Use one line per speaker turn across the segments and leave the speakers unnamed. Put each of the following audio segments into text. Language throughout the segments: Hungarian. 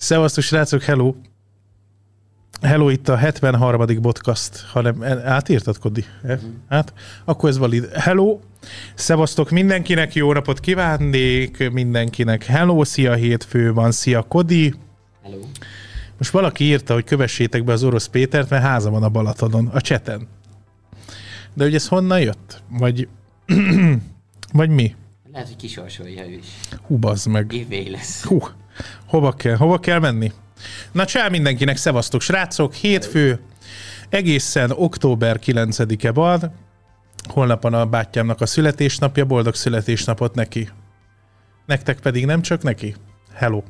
Szevasztok, srácok, hello! Hello, itt a 73. podcast, ha nem, átírtad, Kodi? Hát, akkor ez valid. Hello, szevasztok mindenkinek, jó napot kívánnék mindenkinek. Hello, szia, hétfő van, szia, Kodi.
Hello.
Most valaki írta, hogy kövessétek be az orosz Pétert, mert háza van a Balatonon, a cseten. De hogy ez honnan jött? Vagy, vagy mi?
Lehet, hogy kisorsolja ő is.
Hú, bazd meg.
Évvény lesz.
Hú, hova kell, hova kell menni? Na csá mindenkinek, szevasztok srácok, hétfő, egészen október 9-e van, holnap van a bátyámnak a születésnapja, boldog születésnapot neki. Nektek pedig nem csak neki. Hello.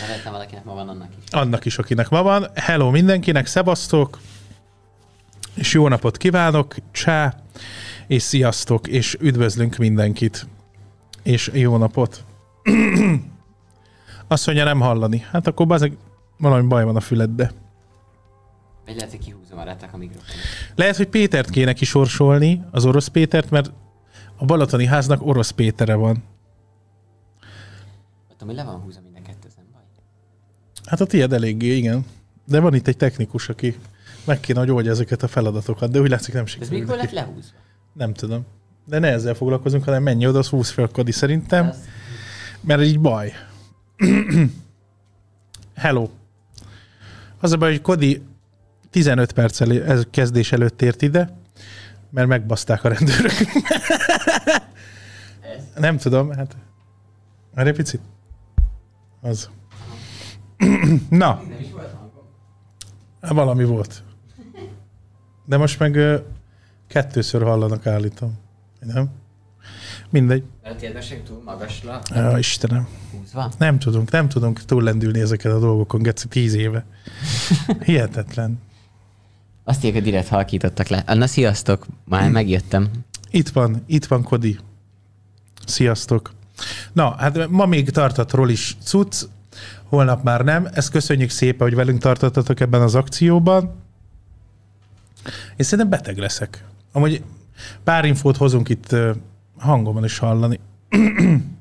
Lehetne valakinek ma van annak is.
Annak is, akinek ma van. Hello mindenkinek, szevasztok, és jó napot kívánok, csá, és sziasztok, és üdvözlünk mindenkit, és jó napot. Azt mondja, nem hallani. Hát akkor bazeg, valami baj van a füledbe.
Vagy lehet, hogy kihúzom a retek a mikrofonot.
Lehet, hogy Pétert kéne kisorsolni, az orosz Pétert, mert a Balatoni háznak orosz Pétere van.
Tudom, hogy le van húzva mind a kettő, nem baj.
Hát a tiéd eléggé, igen. De van itt egy technikus, aki meg kéne, hogy oldja ezeket a feladatokat, de úgy látszik nem
De ez
sikerül.
mikor lett lehúzva?
Nem tudom. De ne ezzel foglalkozunk, hanem menj oda, az 20 fel Kodi szerintem,
Az-
mert így baj. Hello. Az a baj, hogy Kodi 15 perccel ez kezdés előtt ért ide, mert megbaszták a rendőrök. Nem tudom, hát... Erre egy picit? Az. Na, valami volt. De most meg kettőször hallanak, állítom. Nem? Mindegy.
Mert tiédben túl magasra
Ja, Istenem.
húzva?
Nem tudunk, nem tudunk túllendülni ezeket a dolgokon, Geci, tíz éve. Hihetetlen.
Azt írja, hogy direkt halkítottak le. Anna, sziasztok! Már megjöttem.
Itt van, itt van Kodi. Sziasztok. Na, hát ma még tartatról is cucc, holnap már nem. Ezt köszönjük szépen, hogy velünk tartottatok ebben az akcióban. Én szerintem beteg leszek. Amúgy pár infót hozunk itt hangomon is hallani.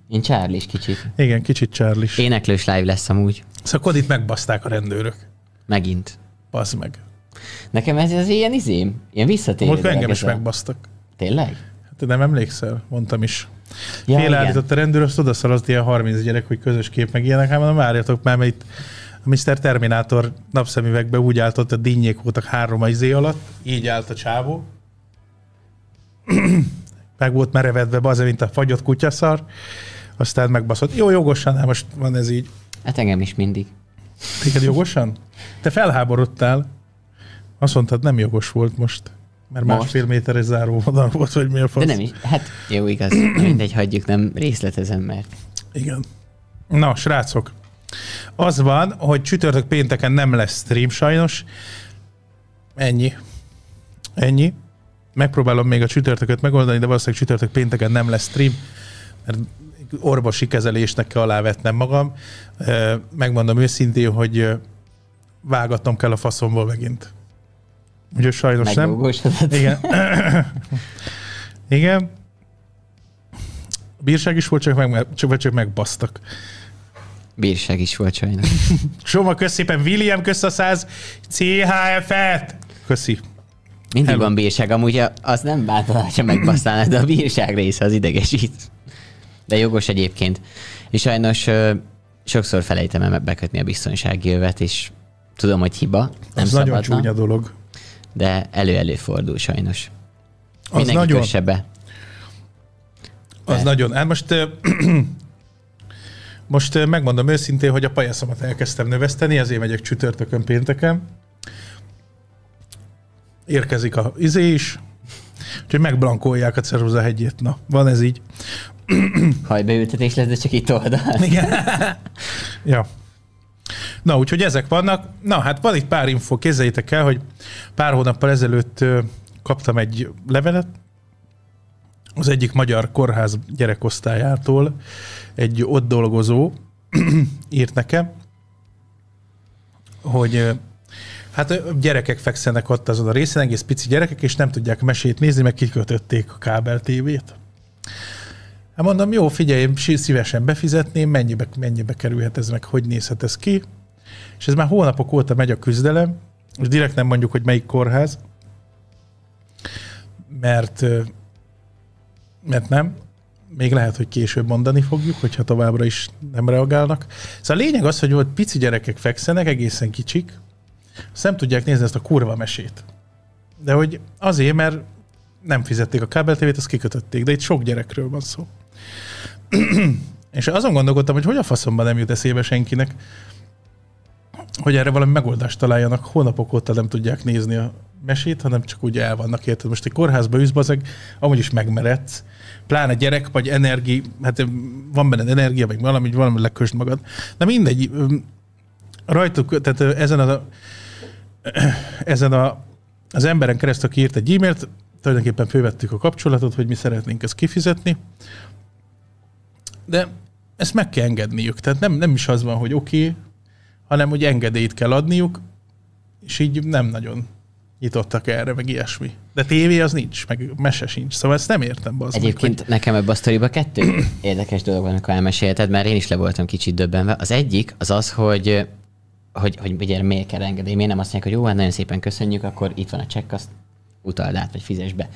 Én Charlie kicsit.
Igen, kicsit Charlie.
Éneklős live lesz amúgy.
Szóval Kodit megbaszták a rendőrök.
Megint.
Bazd meg.
Nekem ez az ilyen izém, ilyen visszatérő
Múltkor
dolog
engem is megbasztak.
Tényleg?
Hát nem emlékszel? Mondtam is.
Ja,
Félreállított a rendőr, azt odaszaladt ilyen 30 gyerek, hogy közös kép meg ilyenek. Hát mondom, várjatok már, mert itt a Mr. Terminátor napszemüvegbe úgy állt, ott a dinnyék voltak három izé alatt, így állt a csávó. Meg volt merevedve, bazze, mint a fagyott kutyaszar. Aztán megbaszott. Jó, jogosan, hát most van ez így.
Hát engem is mindig.
Téged jogosan? Te felháborodtál. Azt mondtad, nem jogos volt most. Mert
Most?
másfél méteres záróvonal volt, vagy mi a fasz.
De nem is. Hát jó, igaz. Mindegy, hagyjuk, nem részletezem, mert
Igen. Na, srácok, az van, hogy csütörtök pénteken nem lesz stream sajnos. Ennyi. Ennyi. Megpróbálom még a csütörtököt megoldani, de valószínűleg csütörtök pénteken nem lesz stream, mert orvosi kezelésnek kell alávetnem magam. Megmondom őszintén, hogy ö, vágatnom kell a faszomból megint. Ugye sajnos nem. Igen. Igen. Bírság is volt, csak, meg, csak, csak megbasztak.
Bírság is volt sajnos.
Soma, kösz szépen. William, kösz a 100 CHF-et. Köszi.
Mindig
Hello.
van bírság, amúgy az nem bántaná, ha megbasztálnád, de a bírság része az idegesít. De jogos egyébként. És sajnos sokszor felejtem el bekötni a biztonsági jövet, és tudom, hogy hiba, nem
nagyon
szabadna,
csúnya dolog.
de elő-elő fordul sajnos.
Az
Mindenki
nagyon,
kösse be.
az
Be.
nagyon. Hát most most megmondom őszintén, hogy a pajaszomat elkezdtem növeszteni, ezért megyek csütörtökön, pénteken. Érkezik a izé is, úgyhogy megblankolják a ceruza hegyét. Na, van ez így.
Hajbeültetés lesz, de csak itt oldal.
Igen. ja. Na, úgyhogy ezek vannak. Na, hát van itt pár info, képzeljétek el, hogy pár hónappal ezelőtt kaptam egy levelet az egyik magyar kórház gyerekosztályától, egy ott dolgozó írt nekem, hogy hát gyerekek fekszenek ott azon a részen, egész pici gyerekek, és nem tudják mesét nézni, meg kikötötték a kábel tévét. Hát mondom, jó, figyelj, szívesen befizetném, mennyibe, mennyibe kerülhet ez meg, hogy nézhet ez ki. És ez már hónapok óta megy a küzdelem, és direkt nem mondjuk, hogy melyik kórház, mert, mert nem. Még lehet, hogy később mondani fogjuk, hogyha továbbra is nem reagálnak. Szóval a lényeg az, hogy ott pici gyerekek fekszenek, egészen kicsik, azt tudják nézni ezt a kurva mesét. De hogy azért, mert nem fizették a kábeltévét, azt kikötötték, de itt sok gyerekről van szó. És azon gondolkodtam, hogy hogy a faszomban nem jut eszébe senkinek, hogy erre valami megoldást találjanak. Hónapok óta nem tudják nézni a mesét, hanem csak úgy el vannak érted. Most egy kórházba bazeg, amúgy is megmeredsz. Pláne gyerek, vagy energi, hát van benne energia, vagy valami, valami lekösd magad. De mindegy, rajtuk, tehát ezen a, ezen a, az emberen keresztül, aki írt egy e-mailt, tulajdonképpen fővettük a kapcsolatot, hogy mi szeretnénk ezt kifizetni. De ezt meg kell engedniük. Tehát nem, nem is az van, hogy oké, okay, hanem hogy engedélyt kell adniuk, és így nem nagyon nyitottak erre, meg ilyesmi. De tévé az nincs, meg mese sincs. Szóval ezt nem értem. Meg,
Egyébként
hogy...
nekem ebben a sztoriban kettő érdekes dolog van, amikor elmesélted, mert én is le voltam kicsit döbbenve. Az egyik az az, hogy hogy, hogy ugye miért kell engedély, miért nem azt mondják, hogy jó, hát nagyon szépen köszönjük, akkor itt van a csekk, azt utald át, vagy fizes be.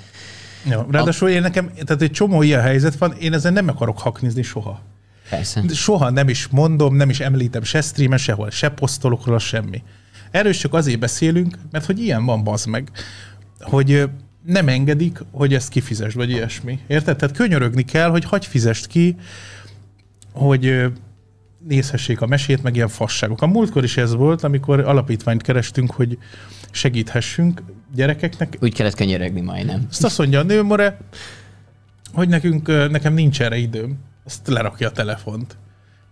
Jó, ráadásul én nekem, tehát egy csomó ilyen helyzet van, én ezen nem akarok haknizni soha.
Persze.
Soha nem is mondom, nem is említem se streamen, sehol, se posztolok róla, semmi. Erről csak azért beszélünk, mert hogy ilyen van, bazd meg, hogy nem engedik, hogy ezt kifizesd, vagy ilyesmi. Érted? Tehát könyörögni kell, hogy hagy fizest ki, hogy nézhessék a mesét, meg ilyen fasságok. A múltkor is ez volt, amikor alapítványt kerestünk, hogy segíthessünk gyerekeknek.
Úgy kellett könyörögni majdnem.
Azt azt mondja a nőmore, hogy nekünk, nekem nincs erre időm. Azt lerakja a telefont.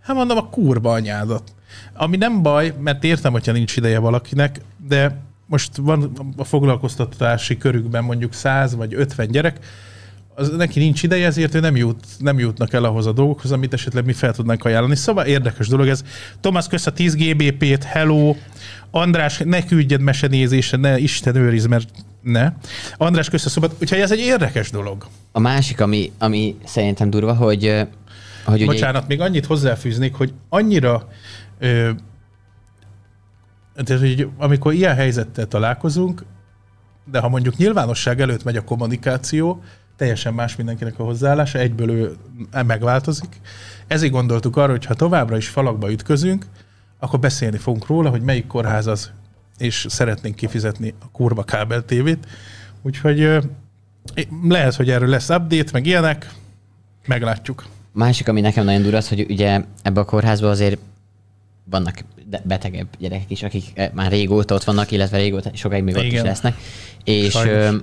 Hát mondom, a kurva anyádat. Ami nem baj, mert értem, hogyha nincs ideje valakinek, de most van a foglalkoztatási körükben mondjuk 100 vagy 50 gyerek, az neki nincs ideje, ezért ő nem, jut, nem jutnak el ahhoz a dolgokhoz, amit esetleg mi fel tudnánk ajánlani. Szóval érdekes dolog ez. Tomás, kösz a 10 GBP-t, hello. András, ne küldjed mesenézésre, ne Isten őriz, mert ne. András, kösz a szobat. Úgyhogy ez egy érdekes dolog.
A másik, ami, ami szerintem durva, hogy, hogy ugye
Bocsánat, még annyit hozzáfűznék, hogy annyira, ö, tehát, hogy amikor ilyen helyzettel találkozunk, de ha mondjuk nyilvánosság előtt megy a kommunikáció, teljesen más mindenkinek a hozzáállása, egyből ő megváltozik. Ezért gondoltuk arra, hogy ha továbbra is falakba ütközünk, akkor beszélni fogunk róla, hogy melyik kórház az, és szeretnénk kifizetni a kurva kábel tévét. Úgyhogy lehet, hogy erről lesz update, meg ilyenek, meglátjuk.
Másik, ami nekem nagyon durva, az, hogy ugye ebbe a kórházba azért vannak betegebb gyerekek is, akik eh, már régóta ott vannak, illetve régóta sokáig még ott is
Igen.
lesznek. És
Sajnos.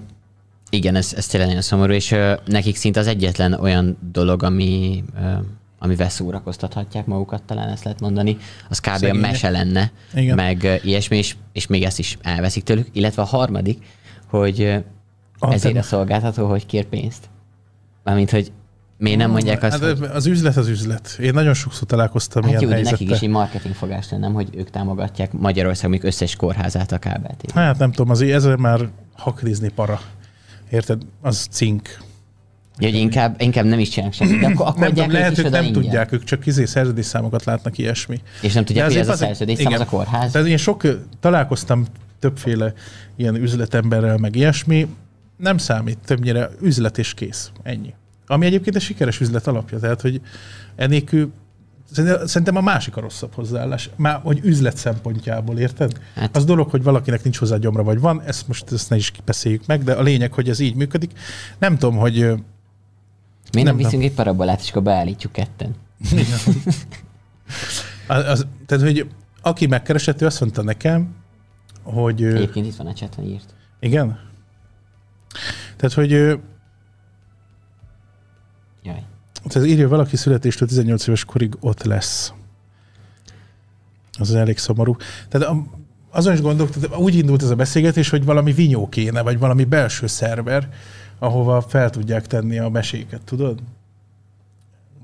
Igen, ez, ez tényleg nagyon szomorú, és ö, nekik szinte az egyetlen olyan dolog, ami, ö, amivel szórakoztathatják magukat, talán ezt lehet mondani, az kb. a mese lenne,
Igen.
meg ö, ilyesmi, és, és még ezt is elveszik tőlük. Illetve a harmadik, hogy ö, ezért a szolgáltató, hogy kér pénzt. Mármint, hogy miért nem mondják azt,
hát
hogy
az üzlet az üzlet. Én nagyon sokszor találkoztam
Hát
ilyen
jó, de
helyzettel.
nekik is egy marketing fogás lenne, nem, hogy ők támogatják Magyarország még összes kórházát a kábelt.
Hát nem tudom, azért ezzel már hakrizni para. Érted? Az cink.
Ja, hogy inkább, inkább nem is csinálnak semmit, de akkor, akkor
Nem tudom, lehet, hogy nem
ingyen.
tudják, ők csak izé szerződésszámokat látnak, ilyesmi.
És nem tudják, hogy ez a
azért-
szerződés, az a kórház.
Tehát én sok találkoztam többféle ilyen üzletemberrel, meg ilyesmi. Nem számít, többnyire üzlet és kész. Ennyi. Ami egyébként egy sikeres üzlet alapja. Tehát, hogy enélkül Szerintem- a másik a rosszabb hozzáállás. Már, hogy üzlet szempontjából, érted?
Hát-.
Az dolog, hogy valakinek nincs hozzá gyomra, vagy van, ezt most ezt ne is beszéljük meg, de a lényeg, hogy ez így működik. Nem tudom, hogy
Miért nem,
nem,
viszünk egy parabolát, és akkor beállítjuk ketten?
az, az, tehát, hogy aki megkeresett, ő azt mondta nekem, hogy
Egyébként itt van a chaton írt.
igen. Tehát, hogy. Tehát írja valaki születéstől 18 éves korig ott lesz. Az elég szomorú. Tehát azon is gondolok, tehát úgy indult ez a beszélgetés, hogy valami vinyó kéne, vagy valami belső szerver, ahova fel tudják tenni a meséket, tudod?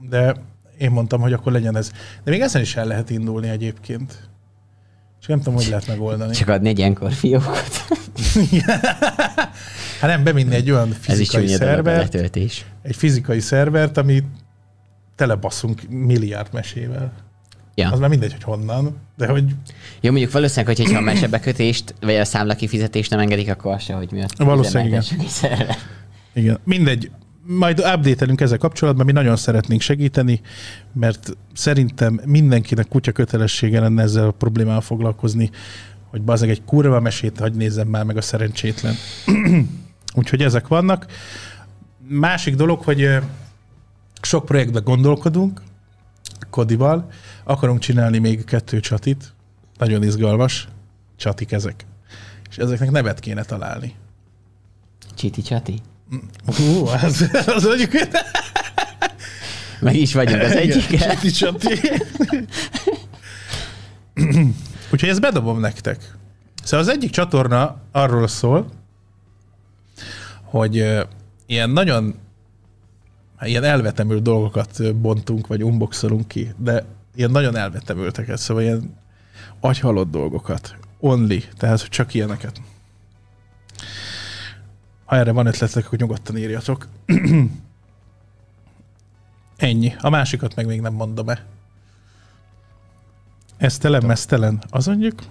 De én mondtam, hogy akkor legyen ez. De még ezen is el lehet indulni egyébként. És nem tudom, hogy lehet megoldani.
Csak adni egy ilyenkor fiókot.
Hát nem, bevinni egy olyan
Ez is
fizikai
dolog a
szervert,
letöltés.
egy fizikai szervert, ami telebaszunk milliárd mesével.
Ja.
Az már mindegy, hogy honnan, de hogy
Jó, mondjuk valószínűleg, hogy ha a mesebekötést, vagy a számla kifizetést nem engedik, akkor az se, hogy mi
Valószínűleg igen.
is
igen, mindegy. Majd update ezzel kapcsolatban, mi nagyon szeretnénk segíteni, mert szerintem mindenkinek kutya kötelessége lenne ezzel a problémával foglalkozni, hogy bazeg egy kurva mesét hagy nézzem már meg a szerencsétlen. Úgyhogy ezek vannak. Másik dolog, hogy sok projektben gondolkodunk, Kodival, akarunk csinálni még kettő csatit, nagyon izgalmas csatik ezek. És ezeknek nevet kéne találni.
Csiti csati.
Hú, az, az mondjuk...
Meg is vagyunk az egyik.
Csati, csati. Úgyhogy ezt bedobom nektek. Szóval az egyik csatorna arról szól, hogy ilyen nagyon hát ilyen elvetemült dolgokat bontunk, vagy unboxolunk ki, de ilyen nagyon elvetemülteket, szóval ilyen agyhalott dolgokat. Only, tehát csak ilyeneket. Ha erre van ötletek, akkor nyugodtan írjatok. Ennyi. A másikat meg még nem mondom e Esztelen, mesztelen. Az mondjuk?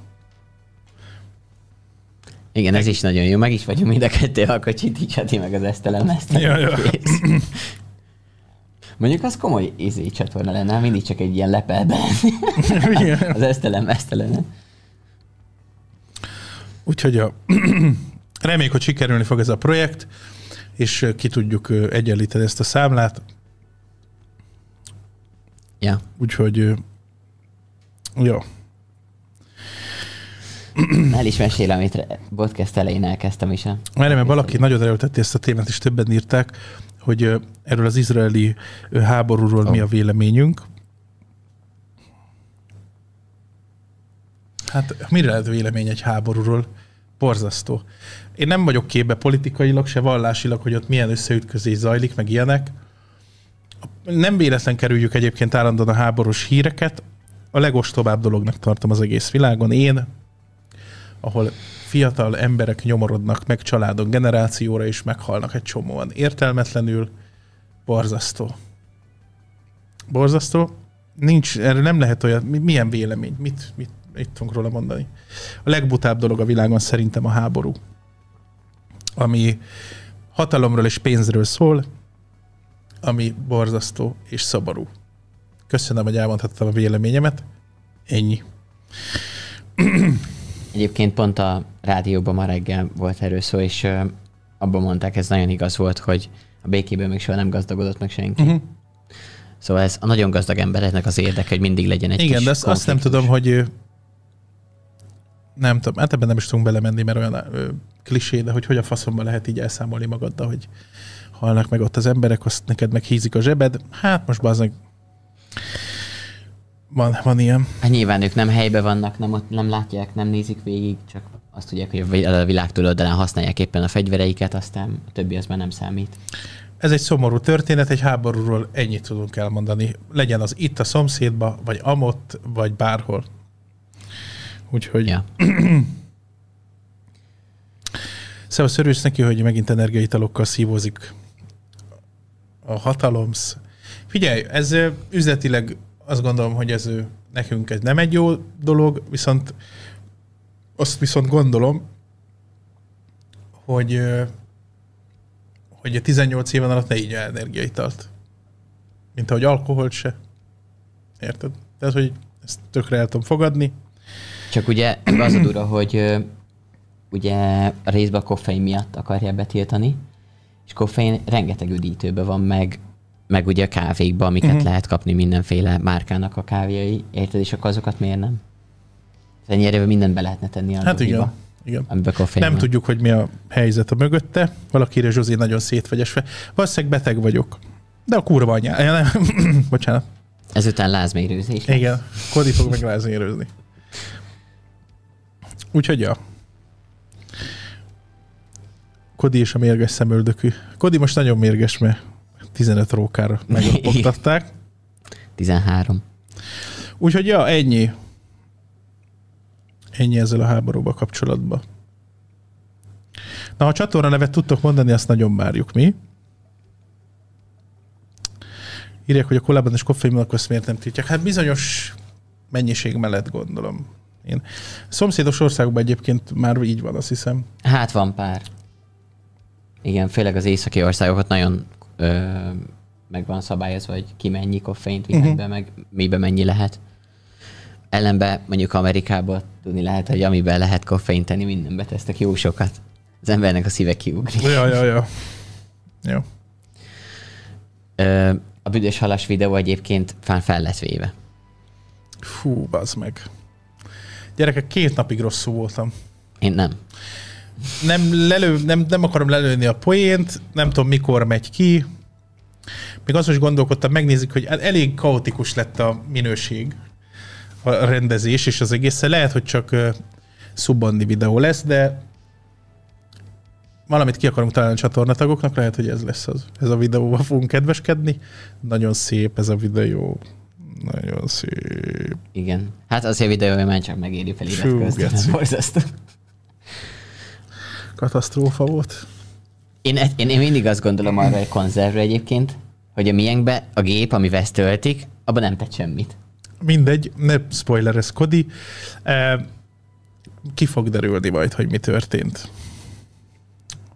Igen, ez is nagyon jó. Meg is vagyunk mind a kettő, akkor Csiti csati, meg az esztelem ezt.
Ja, ja.
Mondjuk az komoly ízé csatorna lenne, mindig csak egy ilyen lepelben.
Igen.
az esztelem, esztelem.
Úgyhogy a, reméljük, hogy sikerülni fog ez a projekt, és ki tudjuk egyenlíteni ezt a számlát.
Ja.
Úgyhogy jó.
El is mesél, amit podcast elején elkezdtem is.
Mert mert valaki nagyon erőltette ezt a témát, és többen írták, hogy erről az izraeli háborúról mi
Ó.
a véleményünk. Hát mire lehet vélemény egy háborúról? Borzasztó. Én nem vagyok képbe politikailag, se vallásilag, hogy ott milyen összeütközés zajlik, meg ilyenek. Nem véletlen kerüljük egyébként állandóan a háborús híreket. A legostobább dolognak tartom az egész világon. Én, ahol fiatal emberek nyomorodnak meg családon generációra, és meghalnak egy csomóan. Értelmetlenül borzasztó. Borzasztó. Nincs, erre nem lehet olyan, mi- milyen vélemény, mit, mit, mit tudunk róla mondani. A legbutább dolog a világon szerintem a háború, ami hatalomról és pénzről szól, ami borzasztó és szabarú. Köszönöm, hogy elmondhattam a véleményemet. Ennyi.
Egyébként pont a rádióban ma reggel volt erről szó, és ö, abban mondták, ez nagyon igaz volt, hogy a békében még soha nem gazdagodott meg senki.
Uh-huh.
Szóval ez a nagyon gazdag embereknek az érdeke, hogy mindig legyen egy
Igen, de azt, azt nem tudom, hogy nem tudom, hát ebben nem is tudunk belemenni, mert olyan ö, klisé, de hogy hogy a faszomban lehet így elszámolni magaddal, hogy halnak meg ott az emberek, azt neked meg hízik a zsebed. Hát most bazdmeg van, van ilyen.
Hát nyilván ők nem helyben vannak, nem, ott, nem látják, nem nézik végig, csak azt tudják, hogy a vi- a világ túloldalán használják éppen a fegyvereiket, aztán a többi az már nem számít.
Ez egy szomorú történet, egy háborúról ennyit tudunk elmondani. Legyen az itt a szomszédba, vagy amott, vagy bárhol. Úgyhogy
Ja.
Szevasz, örülsz neki, hogy megint energiaitalokkal szívózik a hatalomsz. Figyelj, ez üzletileg azt gondolom, hogy ez nekünk ez nem egy jó dolog, viszont azt viszont gondolom, hogy hogy a 18 éven alatt ne így energiaitalt. Mint ahogy alkoholt se. Érted? Tehát, hogy ezt tökre el tudom fogadni.
Csak ugye az a dura, hogy ugye részben a koffein miatt akarják betiltani, és koffein rengeteg üdítőben van, meg, meg ugye a kávékban, amiket uh-huh. lehet kapni mindenféle márkának a kávéjai, érted? És akkor azokat miért nem? Ennyire mindent be lehetne tenni a
Hát igen. igen. Nem
van.
tudjuk, hogy mi a helyzet a mögötte. Valakire Zsuzsi nagyon szétvegyesve. Valószínűleg beteg vagyok. De a kurva anyá. Bocsánat.
Ezután lázmérőzés.
Igen. Kodi fog meg rázérőzni. Úgyhogy ja. Kodi és a mérges szemöldökű. Kodi most nagyon mérges, mert 15 rókára meglapogtatták.
13.
Úgyhogy ja, ennyi. Ennyi ezzel a háborúba kapcsolatban. Na, ha a csatorna nevet tudtok mondani, azt nagyon várjuk mi. Írják, hogy a kollában és koffein azt miért nem tiltják. Hát bizonyos mennyiség mellett gondolom. Én. Szomszédos országokban egyébként már így van, azt hiszem.
Hát van pár. Igen, főleg az északi országokat nagyon ö, meg van szabályozva, hogy ki mennyi koffeint vihet
Mhm.
be, meg mibe mennyi lehet. Ellenben mondjuk Amerikában tudni lehet, hogy amiben lehet koffeint tenni, mindenbe tesztek jó sokat. Az embernek a szíve kiugrik.
Ja, ja, ja. Jó.
Ö, a büdös halas videó egyébként fán fel lett véve.
Fú, bazd meg. Gyerekek, két napig rosszul voltam.
Én nem.
Nem, lelő, nem, nem akarom lelőni a poént, nem tudom mikor megy ki. Még azt is gondolkodtam, megnézik, hogy elég kaotikus lett a minőség, a rendezés és az egész. Lehet, hogy csak uh, szubbandi videó lesz, de valamit ki akarunk találni a csatornatagoknak, lehet, hogy ez lesz az. Ez a videóval fogunk kedveskedni. Nagyon szép ez a videó. Nagyon szép.
Igen. Hát azért videója már csak megéri feliratkozni. Borzasztó.
Katasztrófa volt.
Én, én, én mindig azt gondolom arra egy konzervre egyébként, hogy a miénkbe a gép, ami ezt töltik, abban nem tett semmit.
Mindegy, ne spoilerezkodi. Ki fog derülni majd, hogy mi történt.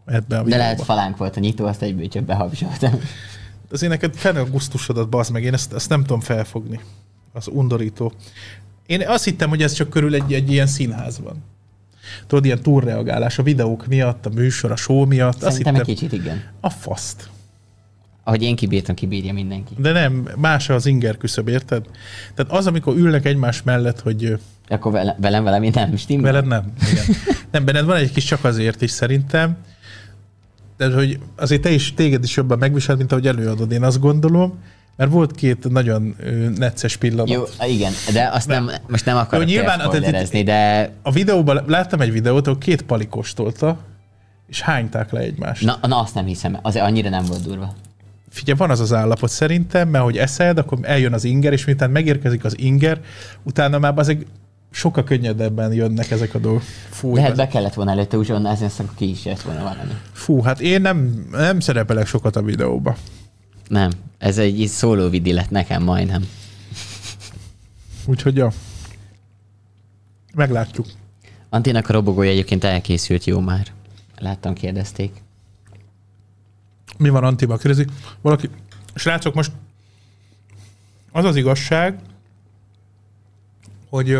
Ebben a
De lehet falánk volt a nyitó, azt egyből csak behabzsoltam.
Azért neked fenn a gusztusodat, bazd meg, én ezt, ezt nem tudom felfogni. Az undorító. Én azt hittem, hogy ez csak körül egy, egy ilyen színházban. Tudod, ilyen túlreagálás a videók miatt, a műsor, a show miatt. Azt
Szerintem
hittem,
egy kicsit igen.
a faszt.
Ahogy én kibírtam, kibírja mindenki.
De nem, más az inger küszöb, érted? Tehát az, amikor ülnek egymás mellett, hogy
Akkor vele, velem valami nem stimmel.
Veled nem. Igen. Nem, benned van egy kis csak azért is szerintem. De hogy azért te is, téged is jobban megvisel, mint ahogy előadod, én azt gondolom. Mert volt két nagyon necces pillanat.
Jó, igen, de azt nem, most nem akarok
Jó, nyilván, tehát itt-
de
A videóban láttam egy videót, ahol két palikostolta, és hányták le egymást.
na, na, azt nem hiszem, azért annyira nem volt durva.
Figyelj, van az az állapot szerintem, mert hogy eszed, akkor eljön az inger, és miután megérkezik az inger, utána már azok sokkal könnyedebben jönnek ezek a dolgok. Fú,
Lehet
ez-
be kellett volna előtte uzsonnázni, azt akkor ki is jött volna valami.
Fú, hát én nem, nem szerepelek sokat a videóba.
Nem, ez egy szóló vidi lett nekem majdnem.
Úgyhogy ja. Meglátjuk.
Antinak a robogója egyébként elkészült jó már. Láttam, kérdezték.
Mi van Antiba? Kérdezi. Valaki... Srácok, most az az igazság, hogy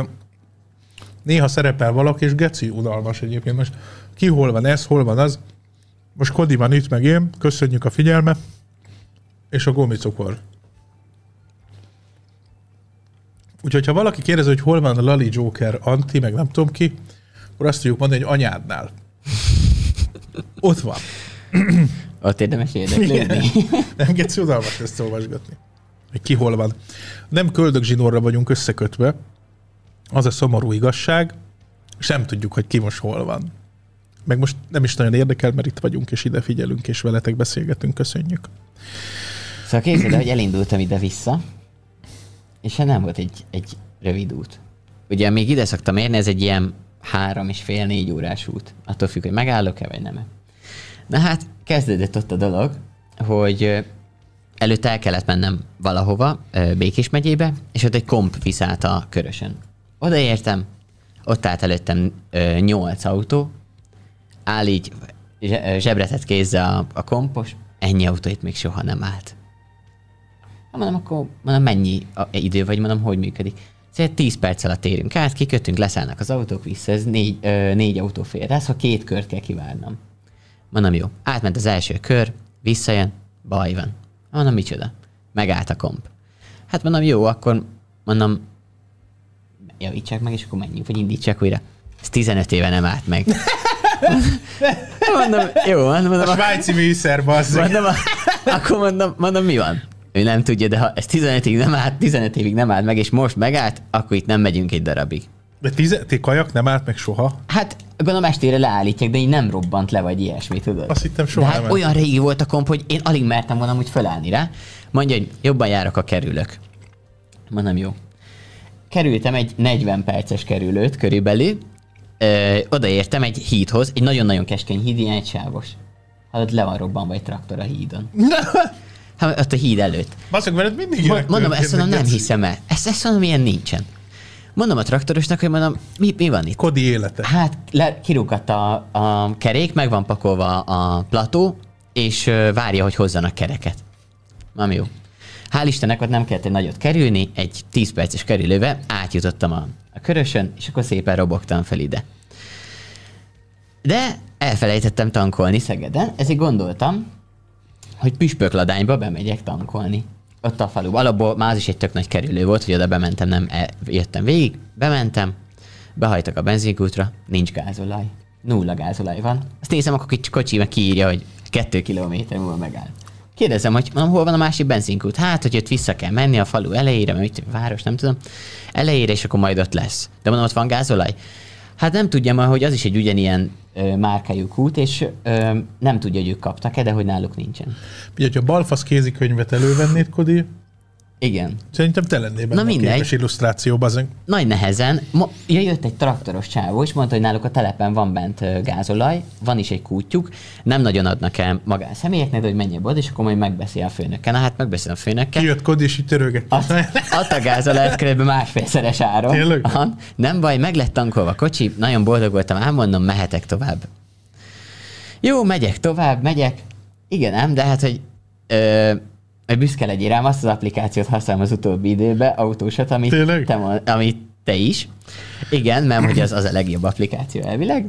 néha szerepel valaki, és geci unalmas egyébként. Most ki hol van ez, hol van az. Most Kodi van itt, meg én. Köszönjük a figyelmet. És a gumicukor. Úgyhogy, ha valaki kérdezi, hogy hol van a Lali Joker Anti, meg nem tudom ki, akkor azt tudjuk mondani, hogy anyádnál. Ott van.
Ott érdemes érdeklődni.
Nem geci unalmas ezt olvasgatni. Hogy ki hol van. Nem köldögzsinórra vagyunk összekötve. Az a szomorú igazság, és nem tudjuk, hogy ki most hol van. Meg most nem is nagyon érdekel, mert itt vagyunk, és ide figyelünk, és veletek beszélgetünk. Köszönjük.
Szóval képzeld el, hogy elindultam ide-vissza, és hát nem volt egy, egy rövid út. Ugye még ide szoktam érni, ez egy ilyen három és fél, négy órás út. Attól függ, hogy megállok-e, vagy nem. Na hát, kezdődött ott a dolog, hogy előtte el kellett mennem valahova, Békés megyébe, és ott egy komp viszált a körösön. Odaértem, ott állt előttem nyolc autó, áll így zsebretett kézzel a, a kompos, ennyi autó itt még soha nem állt. Hát mondom, akkor mondom, mennyi a, idő, vagy mondom, hogy működik. Szóval 10 perc alatt érünk át, kikötünk, leszállnak az autók vissza, ez négy, ö, négy autó fér. De ha két kört kell kivárnom. Mondom, jó. Átment az első kör, visszajön, baj van. Mondom, micsoda? Megállt a komp. Hát mondom, jó, akkor mondom, javítsák meg, és akkor menjünk, vagy indítsák újra. Ez 15 éve nem állt meg. mondom, jó, mondom,
A svájci műszer, bazzeg.
Mondom, akkor mondom, mondom, mi van? Ő nem tudja, de ha ez 15 évig nem állt, 15 évig nem állt meg, és most megállt, akkor itt nem megyünk egy darabig.
De tize, ti kajak nem állt meg soha?
Hát gondolom estére leállítják, de így nem robbant le, vagy ilyesmi, tudod?
Azt hittem soha
de hát
nem
olyan régi volt a komp, hogy én alig mertem volna úgy felállni rá. Mondja, hogy jobban járok, a kerülök. Mondom, jó. Kerültem egy 40 perces kerülőt körülbelül, Ö, odaértem egy hídhoz, egy nagyon-nagyon keskeny híd, ilyen egy sávos. Hát ott le van robbanva egy traktor a hídon. Hát ott a híd előtt.
Bazzeg, veled mindig ilyenek
Mondom, ezt mondom, nem hiszem el. Ezt, ezt mondom, ilyen nincsen. Mondom a traktorosnak, hogy mondom, mi, mi van itt?
Kodi élete.
Hát le, kirúgott a, a kerék, meg van pakolva a plató, és várja, hogy hozzanak kereket. Nem jó. Hál' Istennek ott nem kellett egy nagyot kerülni, egy 10 perces kerülőbe átjutottam a, a körösön, és akkor szépen robogtam fel ide. De elfelejtettem tankolni Szegeden, ezért gondoltam, hogy Püspökladányba bemegyek tankolni. Ott a falu. Alapból már az is egy tök nagy kerülő volt, hogy oda bementem, nem e- jöttem végig, bementem, behajtak a benzinkútra, nincs gázolaj. Nulla gázolaj van. Azt nézem, akkor kicsi kocsi meg kiírja, hogy kettő kilométer múlva megáll. Kérdezem, hogy mondom, hol van a másik benzinkút? Hát, hogy ott vissza kell menni a falu elejére, mert itt város, nem tudom, elejére, és akkor majd ott lesz. De mondom, ott van gázolaj? Hát nem tudja ma, hogy az is egy ugyanilyen ö, márkájú kút, és ö, nem tudja, hogy ők kaptak-e, de hogy náluk nincsen.
Ugye, ha Balfasz kézikönyvet elővennéd, Kodi,
Igen.
szerintem te lennél benne
Na mindegy.
képes illusztrációban. azon.
Nagy nehezen, mo- ja, jött egy traktoros csávó, és mondta, hogy náluk a telepen van bent gázolaj, van is egy kútjuk, nem nagyon adnak el magánszemélyeknek, de hogy menjél oda, és akkor majd megbeszél a főnökkel. Na hát megbeszél a főnökkel.
Kijött Kodi, és így törölgette.
Azt, adta gázolajat kb. másfélszeres áron.
Tényleg?
Aha. Nem baj, meg lett tankolva a kocsi, nagyon boldog voltam, elmondom, mehetek tovább. Jó, megyek tovább, megyek. Igen, ám, de hát, hogy ö, hogy büszke legyél rám, azt az applikációt használom az utóbbi időben, autósat, amit
Tényleg?
te, amit te is. Igen, mert hogy az, az a legjobb applikáció elvileg.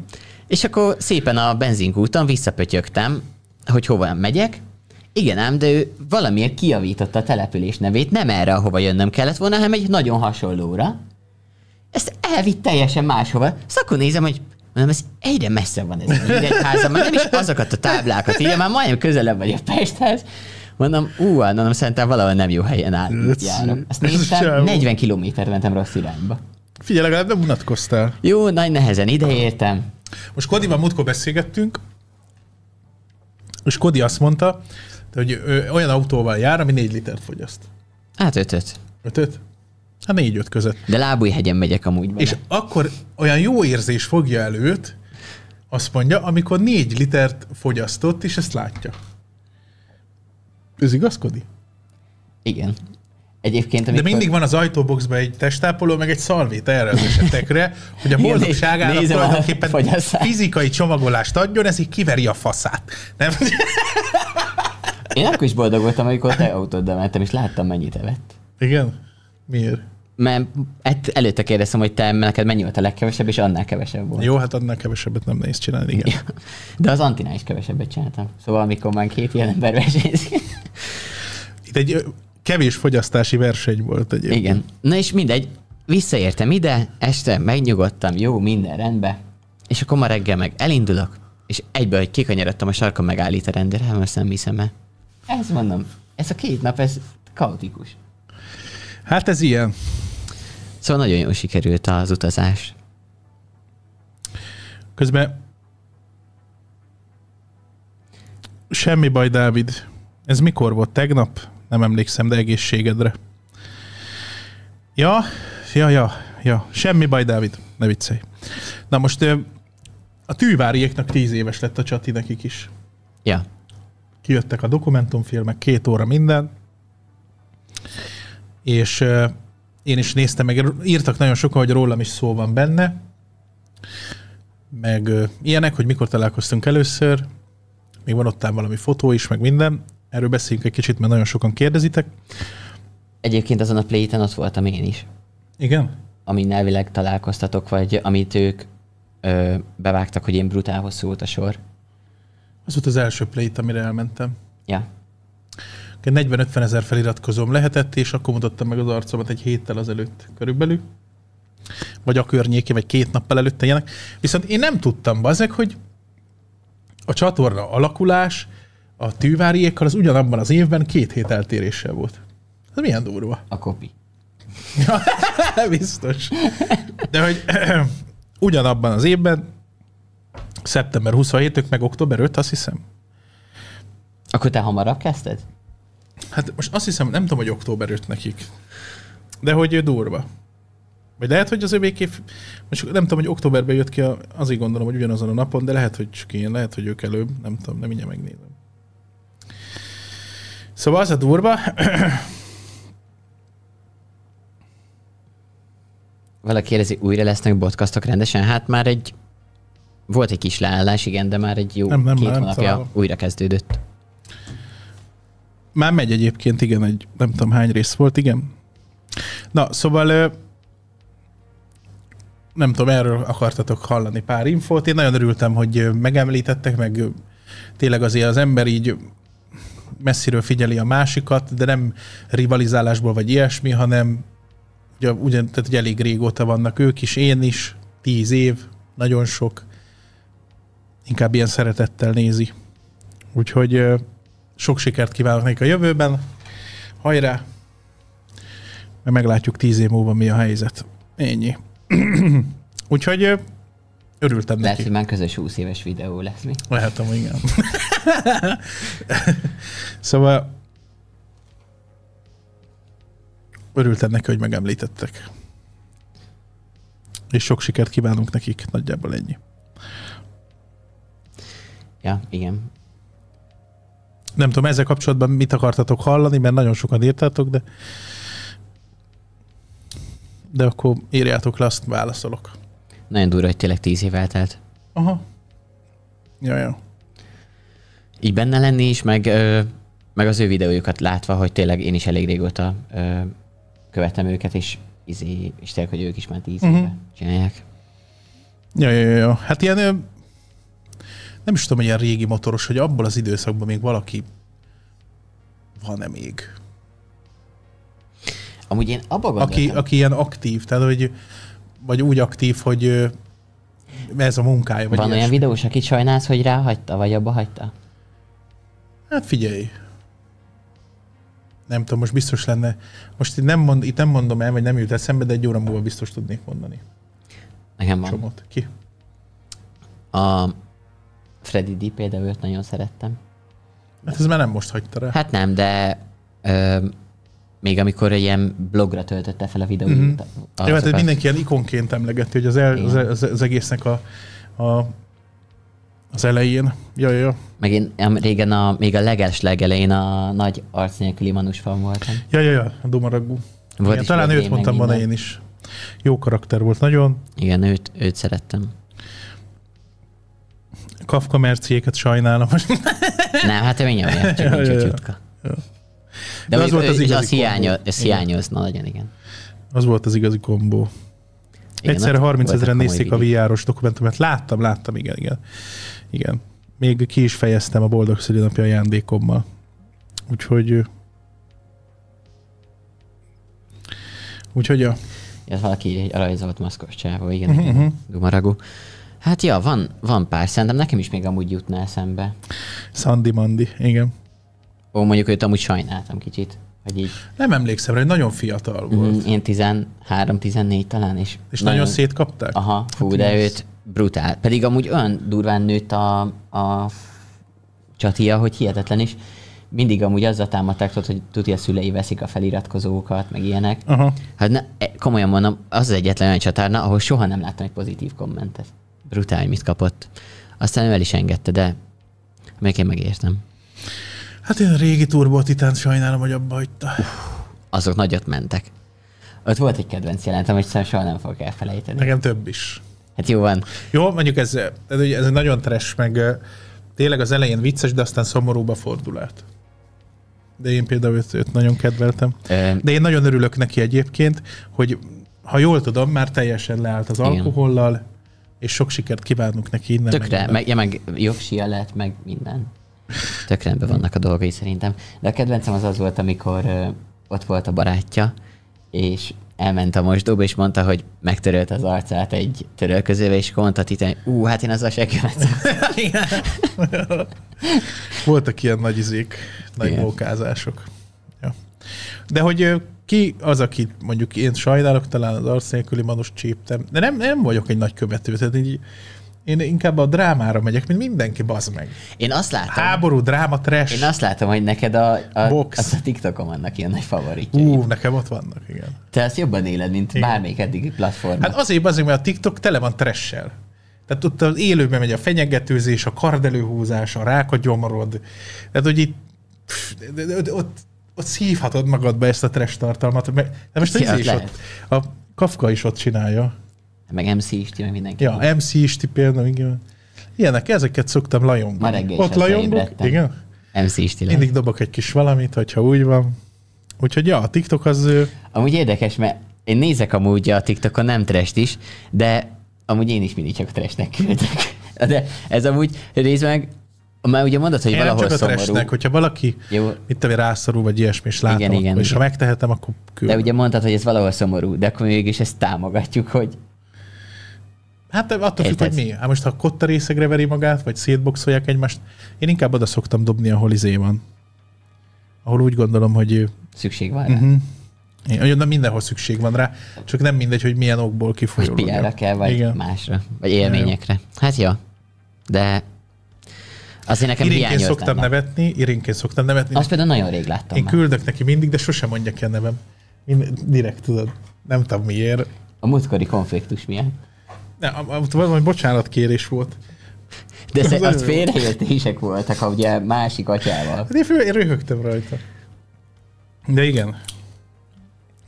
És akkor szépen a benzinkúton visszapötyögtem, hogy hova megyek. Igen ám, de ő valamiért kiavította a település nevét, nem erre, ahova jönnöm kellett volna, hanem egy nagyon hasonlóra. Ezt elvitt teljesen máshova. Szóval akkor nézem, hogy mondom, ez egyre messze van ez a már nem is azokat a táblákat írja, már majdnem közelebb vagy a Pesthez. Mondom, ú, mondom, szerintem valahol nem jó helyen áll, járok. Azt néztem,
csávó.
40 kilométer mentem rossz irányba.
Figyelj, legalább nem unatkoztál.
Jó, nagy nehezen ideértem.
Most Kodival múltkor beszélgettünk, és Kodi azt mondta, hogy ő olyan autóval jár, ami négy litert fogyaszt.
Hát ötöt.
Ötöt? Hát négy-öt között.
De lábújhegyen megyek amúgy bele.
És akkor olyan jó érzés fogja előtt, azt mondja, amikor négy litert fogyasztott, és ezt látja. Ez igaz, Kodi?
Igen. Egyébként,
De
amikor...
mindig van az ajtóboxban egy testápoló, meg egy szalvét erre az esetekre, hogy a boldogságának
nézem
tulajdonképpen fizikai csomagolást adjon, ez így kiveri a faszát. Nem?
Én akkor is boldog voltam, amikor te autóddal mentem, és láttam, mennyit evett.
Igen? Miért?
Mert előtte kérdeztem, hogy te neked mennyi volt a legkevesebb, és annál kevesebb volt.
Jó, hát annál kevesebbet nem nehéz csinálni, igen.
De az Antinál is kevesebbet csináltam. Szóval amikor már két ilyen ember versenyzik.
Itt egy kevés fogyasztási verseny volt egyébként.
Igen. Na és mindegy, visszaértem ide, este megnyugodtam, jó, minden rendben. És akkor ma reggel meg elindulok, és egyből, hogy kikanyarodtam a sarkon, megállít a rendőr, hát most nem hiszem el. Ez mondom, ez a két nap, ez kaotikus.
Hát ez ilyen.
Szóval nagyon jól sikerült az utazás.
Közben semmi baj, Dávid. Ez mikor volt? Tegnap? Nem emlékszem, de egészségedre. Ja, ja, ja, ja. Semmi baj, Dávid. Ne viccelj. Na most a tűváriéknak tíz éves lett a csati nekik is.
Ja.
Kijöttek a dokumentumfilmek, két óra minden. És én is néztem meg, írtak nagyon sokan, hogy rólam is szó van benne. Meg ilyenek, hogy mikor találkoztunk először. Még van ott ám valami fotó is, meg minden. Erről beszéljünk egy kicsit, mert nagyon sokan kérdezitek.
Egyébként azon a play ott voltam én is,
Igen?
amin elvileg találkoztatok, vagy amit ők ö, bevágtak, hogy én brutál hosszú volt a sor.
Az volt az első play amire elmentem.
Ja.
40-50 ezer feliratkozóm lehetett, és akkor mutattam meg az arcomat egy héttel azelőtt körülbelül. Vagy a környéké, vagy két nappal előtte ilyenek. Viszont én nem tudtam bazeg, hogy a csatorna alakulás a tűváriékkal az ugyanabban az évben két hét eltéréssel volt. Ez milyen durva.
A kopi.
Biztos. De hogy ugyanabban az évben, szeptember 27 ők meg október 5, azt hiszem.
Akkor te hamarabb kezdted?
Hát most azt hiszem, nem tudom, hogy október 5 nekik. De hogy ő durva. Vagy lehet, hogy az övéké... Most nem tudom, hogy októberben jött ki, a, azért gondolom, hogy ugyanazon a napon, de lehet, hogy csak én, lehet, hogy ők előbb, nem tudom, nem mindjárt megnézem. Szóval az a durva,
valaki kérdezi, újra lesznek podcastok rendesen? Hát már egy, volt egy kis leállás, igen, de már egy jó
Nem, nem,
két
nem
hónapja
találom.
újra kezdődött.
Már megy egyébként, igen, egy nem tudom hány rész volt, igen. Na, szóval nem tudom, erről akartatok hallani pár infót. Én nagyon örültem, hogy megemlítettek, meg tényleg azért az ember így messziről figyeli a másikat, de nem rivalizálásból vagy ilyesmi, hanem ugye, ugyan, tehát ugye elég régóta vannak ők is, én is, tíz év, nagyon sok. Inkább ilyen szeretettel nézi. Úgyhogy sok sikert kívánok nekik a jövőben. Hajrá! Mert meglátjuk tíz év múlva mi a helyzet. Ennyi. Úgyhogy örültem
Lehet,
neki.
hogy már közös 20 éves videó lesz mi.
Lehet, hogy igen. szóval örültem neki, hogy megemlítettek. És sok sikert kívánunk nekik, nagyjából ennyi.
Ja, igen.
Nem tudom, ezzel kapcsolatban mit akartatok hallani, mert nagyon sokan írtátok, de de akkor írjátok le, azt válaszolok.
Nagyon durva, hogy tényleg 10 év eltelt.
Aha. Ja, ja.
Így benne lenni is, meg, ö, meg az ő videójukat látva, hogy tényleg én is elég régóta ö, követem őket, és, izé, és tényleg, hogy ők is már 10
Mhm.
éve csinálják.
Ja, ja, ja. Hát ilyen, nem is tudom, hogy ilyen régi motoros, hogy abból az időszakban még valaki van-e még.
Amúgy én abba gondoltam,
Aki, aki ilyen aktív, tehát hogy vagy úgy aktív, hogy ez a munkája, vagy
van olyan
ilyesmi.
videós, akit sajnálsz, hogy ráhagyta, vagy abba hagyta?
Hát figyelj. Nem tudom, most biztos lenne. Most itt nem, mond, itt nem mondom el, vagy nem jut eszembe, de egy óra múlva biztos tudnék mondani.
Nekem van.
Csomót. Ki?
A Freddy D például őt nagyon szerettem.
Hát ez már nem most hagyta rá.
Hát nem, de ö, még amikor ilyen blogra töltötte fel a videóit.
Mhm.
Mm-hmm.
Jó, hát ez mindenki ilyen ikonként emlegeti, hogy az, el, az, az, az egésznek a, a, az elején. Ja, ja, ja.
Meg én régen a, még a leges legelején a nagy arc nélküli manus fan voltam.
Ja, ja, ja, a Dumaragú.
Volt
Igen,
is
talán őt mondtam
minden.
én is. Jó karakter volt nagyon.
Igen, őt, őt szerettem.
Kafka merciéket sajnálom.
Nem, hát ő nyomja, csak
Ja,
nincs
ja,
egy
ja.
jutka.
Ja.
De,
De az volt az
az,
igazi
az, az
Igen.
hiányozna nagyon, igen.
Az volt az igazi kombó.
igen
Egyszerre
ott
30
voltak
ezeren nézték a. VR-os dokumentumot. Láttam, láttam, igen, igen. Igen. Még ki is fejeztem a boldog szülinapja ajándékommal. Úgyhogy... Úgyhogy ja.
Ez valaki a rajzolt maszkos csávó, igen,
Mhm,
igen.
mhm.
Hát ja, van, van pár, szerintem nekem is még amúgy jutna eszembe.
Sandy Mandi, igen.
Ó, mondjuk őt amúgy sajnáltam kicsit, hogy így
Nem emlékszem rá, hogy nagyon fiatal volt.
mm, én 13-14 talán, és,
És nagyon szétkapták?
Aha, fú,
Hát
de
ez-
őt brutál. Pedig amúgy olyan durván nőtt a, a csatia, hogy hihetetlen is. Mindig amúgy azzal támadták, tudod, hogy tudja, a szülei veszik a feliratkozókat, meg ilyenek.
Aha.
Hát ne, e, komolyan mondom, az az egyetlen olyan csatárna, ahol soha nem láttam egy pozitív kommentet. Brutál, mit kapott. Aztán ő el is engedte, de még én megértem.
Hát én a régi Turbo Titánt sajnálom, hogy abba hagyta.
Azok nagyot mentek. Ott volt egy kedvenc jelentem, hogy szerintem soha nem fogok elfelejteni.
Nekem több is.
Hát jó van.
Jó, mondjuk ez, ez, ez nagyon trash, meg tényleg az elején vicces, de aztán szomorúba fordul át. De én például őt, őt nagyon kedveltem.
Ö,
De én nagyon örülök neki egyébként, hogy ha jól tudom, már teljesen leállt az
Igen.
alkohollal, és sok sikert kívánunk neki innen.
Tökre,
innen.
meg, ja, meg jogsia lett, meg minden. Tök rendben vannak a dolgai szerintem. De a kedvencem az az volt, amikor ö, ott volt a barátja, és elment a mosdóba, és mondta, hogy megtörölt az arcát egy törölközővel, és mondta Titán, ú, hát én az a seggemet.
Voltak ilyen nagy izék, nagy
Igen.
mókázások. Ja. De hogy ki az, akit mondjuk én sajnálok, talán az arc nélküli manus csíptem, de nem, nem vagyok egy nagy követő, tehát így, én inkább a drámára megyek, mint mindenki, bazd meg.
Én azt látom,
Háború, dráma, trash.
én azt látom, hogy neked a, a,
Box.
az a TikTokon vannak ilyen nagy favoritjai.
Ú, nekem ott vannak, igen.
Te azt jobban éled, mint
Igen.
bármelyik eddigi platform.
Hát azért, azért, mert a TikTok tele van trash-sel. Tehát ott az élőben megy a fenyegetőzés, a kardelőhúzás, a rákot gyomorod. Tehát, hogy itt pff, de- ott, ott szívhatod magadba ezt a trash tartalmat. De most az is
lehet.
ott, a Kafka is ott csinálja.
Meg MC is, meg mindenki.
Ja, MC is például, igen. Ilyenek, ezeket szoktam lajongani.
Ma reggel
Ott lajongok, igen.
MC is ti
Mindig dobok egy kis valamit, hogyha úgy van. Úgyhogy ja, a TikTok az...
Amúgy érdekes, mert én nézek amúgy a TikTokon nem trest is, de amúgy én is mindig csak trestnek küldök. De ez amúgy részben, már ugye mondod, hogy
Én
valahol
csak a
szomorú.
trashnek, hogyha valaki,
Jó,
mit tudom, rászorul, vagy ilyesmi, és látom,
Igen,
igen, és
igen.
ha megtehetem, akkor küldöm.
de ugye mondtad, hogy ez valahol szomorú, de akkor mégis ezt támogatjuk, hogy
Hát attól függ, hogy mi. Hát most ha kotta részegre veri magát, vagy szétboxolják egymást, én inkább oda szoktam dobni, ahol izé van. Ahol úgy gondolom, hogy
szükség van rá.
uh-huh. én, mindenhol szükség van rá, csak nem mindegy, hogy milyen okból
Hogy
kifolyólag.
PR-ra kell, vagy
Igen.
másra, vagy élményekre. Hát ja, de azért nekem
Irénként szoktam
lenne.
nevetni, irénként szoktam nevetni.
Azt például nagyon rég láttam
Én
már.
küldök neki mindig, de sosem mondja ki a nevem. Én direkt tudod. Nem tudom miért.
A múltkori konfliktus miatt.
Ne, a- a- ott valami bocsánatkérés volt.
De
Az
az
jó.
félreértések voltak, ha ugye másik atyával.
Hát én, én röhögtem rajta. De igen.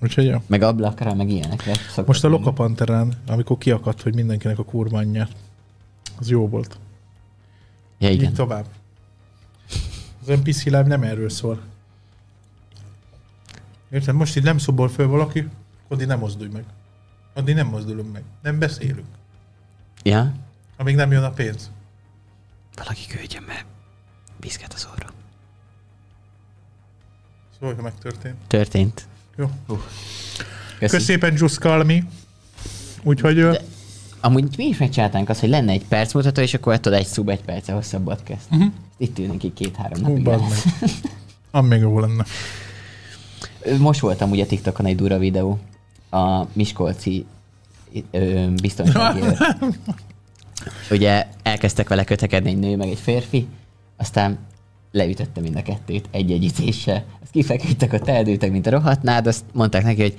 Úgyhogy jó.
Meg ablakra, meg ilyenekre.
Most a. Lokapanterán, amikor kiakadt, hogy mindenkinek a kurva anyja, az jó volt.
Ja,
Igen. Így tovább. Az NPC Live nem erről szól. Érted? Most így nem szobol föl valaki, addig nem mozdulj meg. Addig nem mozdulunk meg. Nem beszélünk.
Ja?
Amíg nem jön a pénz.
Valaki küldjön be. Bizket az orra.
Szóval, ha megtörtént.
Történt.
Jó.
Köszi.
Köszönöm szépen, Just Kalmi. Úgyhogy...
De amúgy mi is megcsináltánk azt, hogy lenne egy percmutató, és akkor tudod egy szub egy perce hosszabb podcast.
Mhm.
Itt ülnénk így két-három
Hú,
napig.
bazd meg. Am még jó lenne.
Most voltam ugye TikTokon egy dura videó. A Miskolci őr. Ugye elkezdtek vele kötekedni egy nő meg egy férfi, aztán leütötte mind a kettőt egy-egy ütéssel. Azt kifeküdtek, ott eldőltek, mint a rohadtnád, azt mondták neki, hogy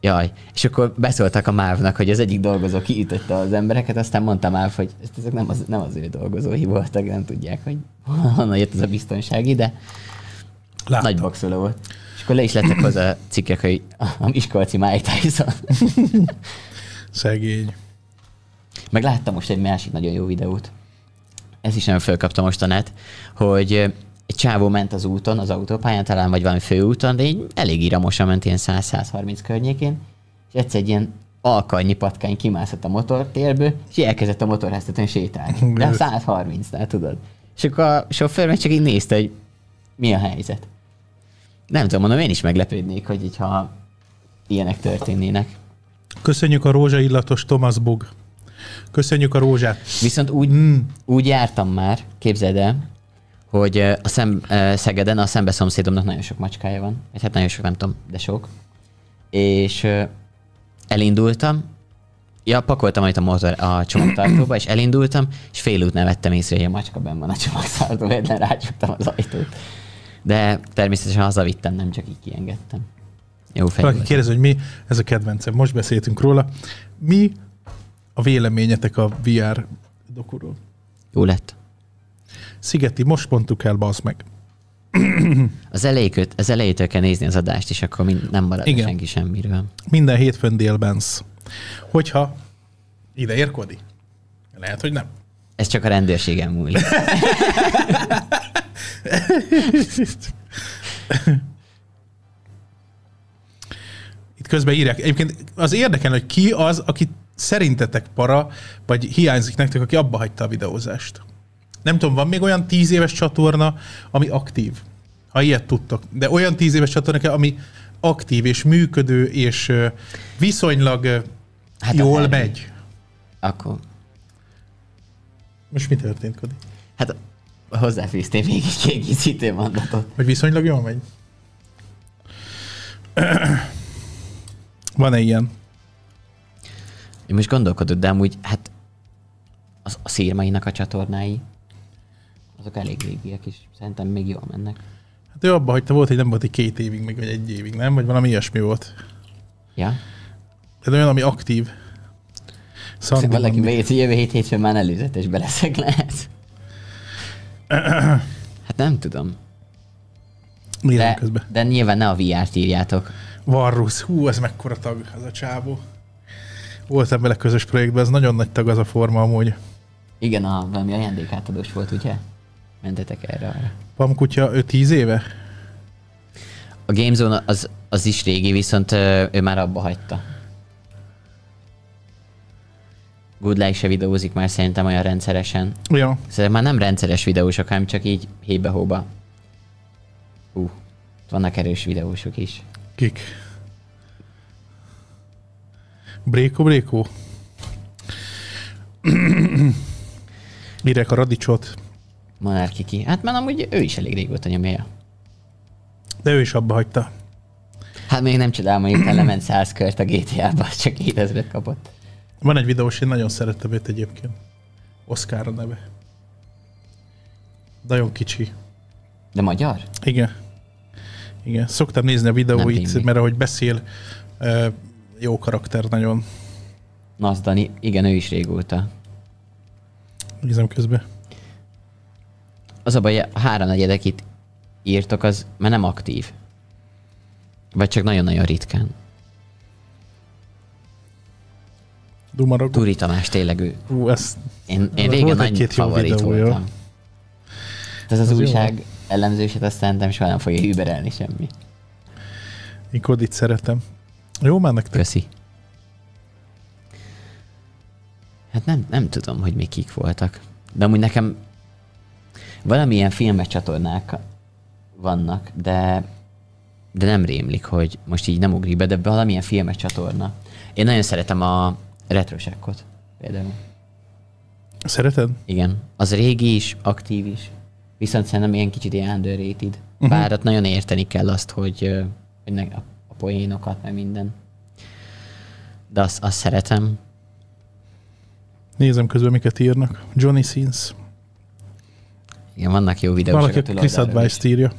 jaj. És akkor beszóltak a mávnak, hogy az egyik dolgozó kiütötte az embereket, aztán mondta Máv, hogy ezek nem az, nem az ő dolgozói voltak, nem tudják, hogy honnan jött ez a biztonsági, de
Láttam.
nagy boxoló volt. És akkor le is lettek hozzá cikkek, hogy a Miskolci Mike Tyson.
Szegény.
Meg láttam most egy másik nagyon jó videót. Ez is nagyon fölkapta most a net, hogy egy csávó ment az úton, az autópályán, talán vagy valami főúton, de így elég iramosan ment ilyen 100-130 környékén, és egyszer egy ilyen alkannyi patkány kimászott a motortérből, és elkezdett a motorháztetőn sétálni. De a 130-nál tudod. És akkor a sofőr meg csak így nézte, hogy mi a helyzet. Nem tudom, mondom, én is meglepődnék, hogy így, ha ilyenek történnének.
Köszönjük a rózsaillatos Thomas Bug. Köszönjük a rózsát.
Viszont úgy,
Mm.
úgy jártam már, képzeld el, hogy a szem, Szegeden a szembe szomszédomnak nagyon sok macskája van. Vagy hát nagyon sok, nem tudom, de sok. És elindultam, ja, pakoltam itt a motor a csomagtartóba, és elindultam, és fél útnál vettem észre, hogy a macska benn van a csomagtartóba, egyben rácsuktam az ajtót. De természetesen hazavittem, nem csak így kiengedtem. Jó fej
Valaki
volt.
kérdezi, hogy mi, ez a kedvencem, most beszéltünk róla. Mi a véleményetek a VR dokuról?
Jó lett.
Szigeti, most mondtuk el, bazd meg.
Az, elejétől, az elejétől kell nézni az adást, és akkor mind, nem marad
Igen.
Igen. senki semmiről.
Minden hétfőn délben. Hogyha ide ér Kodi. Lehet, hogy nem.
Ez csak a rendőrségen múlik.
közben írják. Egyébként az érdekel, hogy ki az, aki szerintetek para, vagy hiányzik nektek, aki abba hagyta a videózást. Nem tudom, van még olyan tíz éves csatorna, ami aktív. Ha ilyet tudtok. De olyan tíz éves csatorna, ami aktív és működő, és viszonylag
Hát
jól megy.
Akkor,
Most mi történt, Kodi?
hát hozzáfűztél még egy kiegészítő mondatot.
Hogy viszonylag jól megy? Van-e ilyen?
Én most gondolkodok, de amúgy, hát az, a szírmainak a csatornái, azok elég régiek, és szerintem még jól mennek.
Hát ő abba hagyta, volt, hogy nem volt egy két évig, még vagy egy évig, nem? Vagy valami ilyesmi volt.
Ja?
Ez olyan, ami aktív. Szandi
Valaki beírta, hogy jövő hét hétfőn már előzetesbe leszek, lehet. Hát nem tudom.
Nézem
De,
közben.
de nyilván ne a VR-t írjátok.
Varrus, hú, ez mekkora tag, az a csávó. Voltam vele közös projektben, ez nagyon nagy tag az a forma amúgy.
Igen, a, valami ajándékátadós volt, ugye? Mentetek erre arra.
Pamkutya, ő tíz éve?
A Gamezone az, az is régi, viszont ő már abba hagyta. Good Like se videózik már szerintem olyan rendszeresen.
Ja.
Szerintem már nem rendszeres videósok, hanem csak így hébe-hóba. Hú, vannak erős videósok is.
Kik? Bréko, Bréko? Írják a radicsot,
Monarchiki. Hát már amúgy ő is elég régóta nyomja.
de ő is abba hagyta.
Hát még nem csodálom, hogy utána lement 100 kört a GTA-ba, csak 2000 kapott.
Van egy videós, én nagyon szerettem őt egyébként. Oscar a neve. Nagyon kicsi.
De magyar?
Igen. Igen. Szoktam nézni a videóit, mert ahogy beszél, jó karakter nagyon.
Nasz Dani, igen, ő is régóta.
Nézem közben.
Az a baj, a háromnegyedek itt írtok, az már nem aktív. Vagy csak nagyon-nagyon ritkán.
Dumaragó.
Turi Tamás tényleg ő.
Ú, ez
Én, én
Volt
régen nagy favorit
videója.
voltam. Ez az,
Az jó.
Ellenzőset azt szerintem soha nem fogja überelni semmi.
én Kodit szeretem. Jó már nektek?
Köszi. Hát nem, nem tudom, hogy még kik voltak. De amúgy nekem valamilyen filmes csatornák vannak, de, de nem rémlik, hogy most így nem ugrik be, de valamilyen filmes csatorna. Én nagyon szeretem a retrosekkot például.
Szereted?
Igen. Az régi is, aktív is. Viszont szerintem ilyen kicsit ilyen underrated. Uh-huh. Bár ott nagyon érteni kell azt, hogy, hogy ne, a, a poénokat, meg minden. De azt, azt szeretem.
Nézem közben, miket írnak. Johnny Sins.
Igen, vannak jó videók.
Valaki Chris Advice-t írja.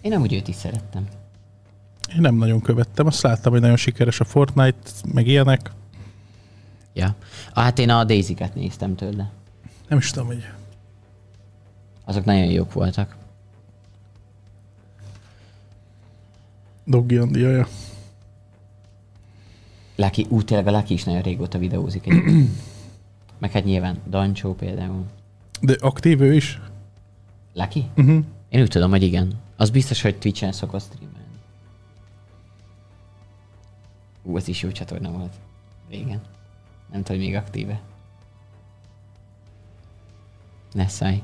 Én nem úgy őt is szerettem.
Én nem nagyon követtem. Azt láttam, hogy nagyon sikeres a Fortnite, meg ilyenek.
Ja. Ah, hát én a daisy néztem tőle.
Nem is tudom, hogy
Azok nagyon jók voltak.
Doggy the Aya.
Lucky, ú, tényleg a Lucky is nagyon régóta videózik egyébként. Meg hát nyilván Dancsó például.
De aktív ő is?
Lucky?
Uh-huh.
Én úgy tudom, hogy igen. Az biztos, hogy Twitch-en szokott streamelni. Ú, ez is jó csatorna volt. Régen. Nem tudom, hogy még aktíve. Ne szállj.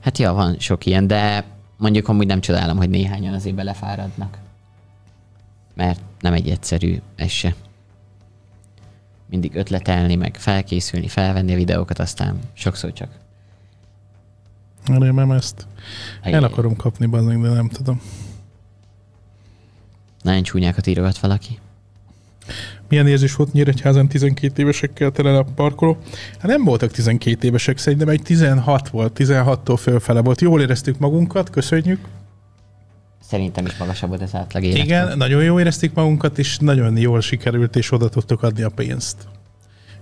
Hát ja, van sok ilyen, de mondjuk amúgy nem csodálom, hogy néhányan azért belefáradnak. Mert nem egy egyszerű ez se. Mindig ötletelni, meg felkészülni, felvenni a videókat, aztán sokszor csak
Remélem ezt. El
Ajaj.
akarom kapni, bazdmeg, de nem tudom.
Nagyon csúnyákat írogat valaki.
Milyen érzés volt Nyíregyházan 12 évesekkel tele a parkoló? Hát nem voltak 12 évesek, szerintem egy 16 volt, 16-tól fölfele volt. Jól éreztük magunkat, köszönjük.
Szerintem is magasabb volt az átlag életkor.
Igen, nagyon jól éreztük magunkat, és nagyon jól sikerült, és oda tudtuk adni a pénzt.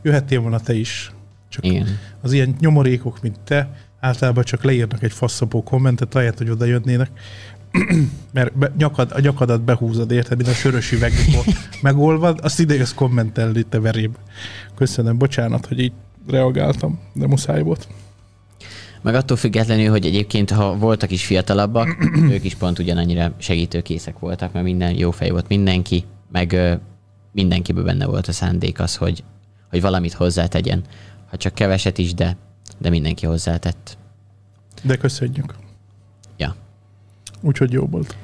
Jöhettél volna te is. Csak
Igen.
az ilyen nyomorékok, mint te, általában csak leírnak egy faszapó kommentet, ahelyett, hogy oda jönnének. Mert be, nyakad, a nyakadat behúzod, érted, mint a sörös üveg, megolvad, azt ide jössz kommentelni, te veréb. Köszönöm, bocsánat, hogy így reagáltam, de muszáj volt.
Meg attól függetlenül, hogy egyébként, ha voltak is fiatalabbak, ők is pont ugyanannyira segítőkészek voltak, mert minden jó fej volt mindenki, meg mindenkiben benne volt a szándék az, hogy, hogy valamit hozzátegyen. Ha csak keveset is, de, de mindenki hozzátett.
De köszönjük. Úgyhogy jó volt.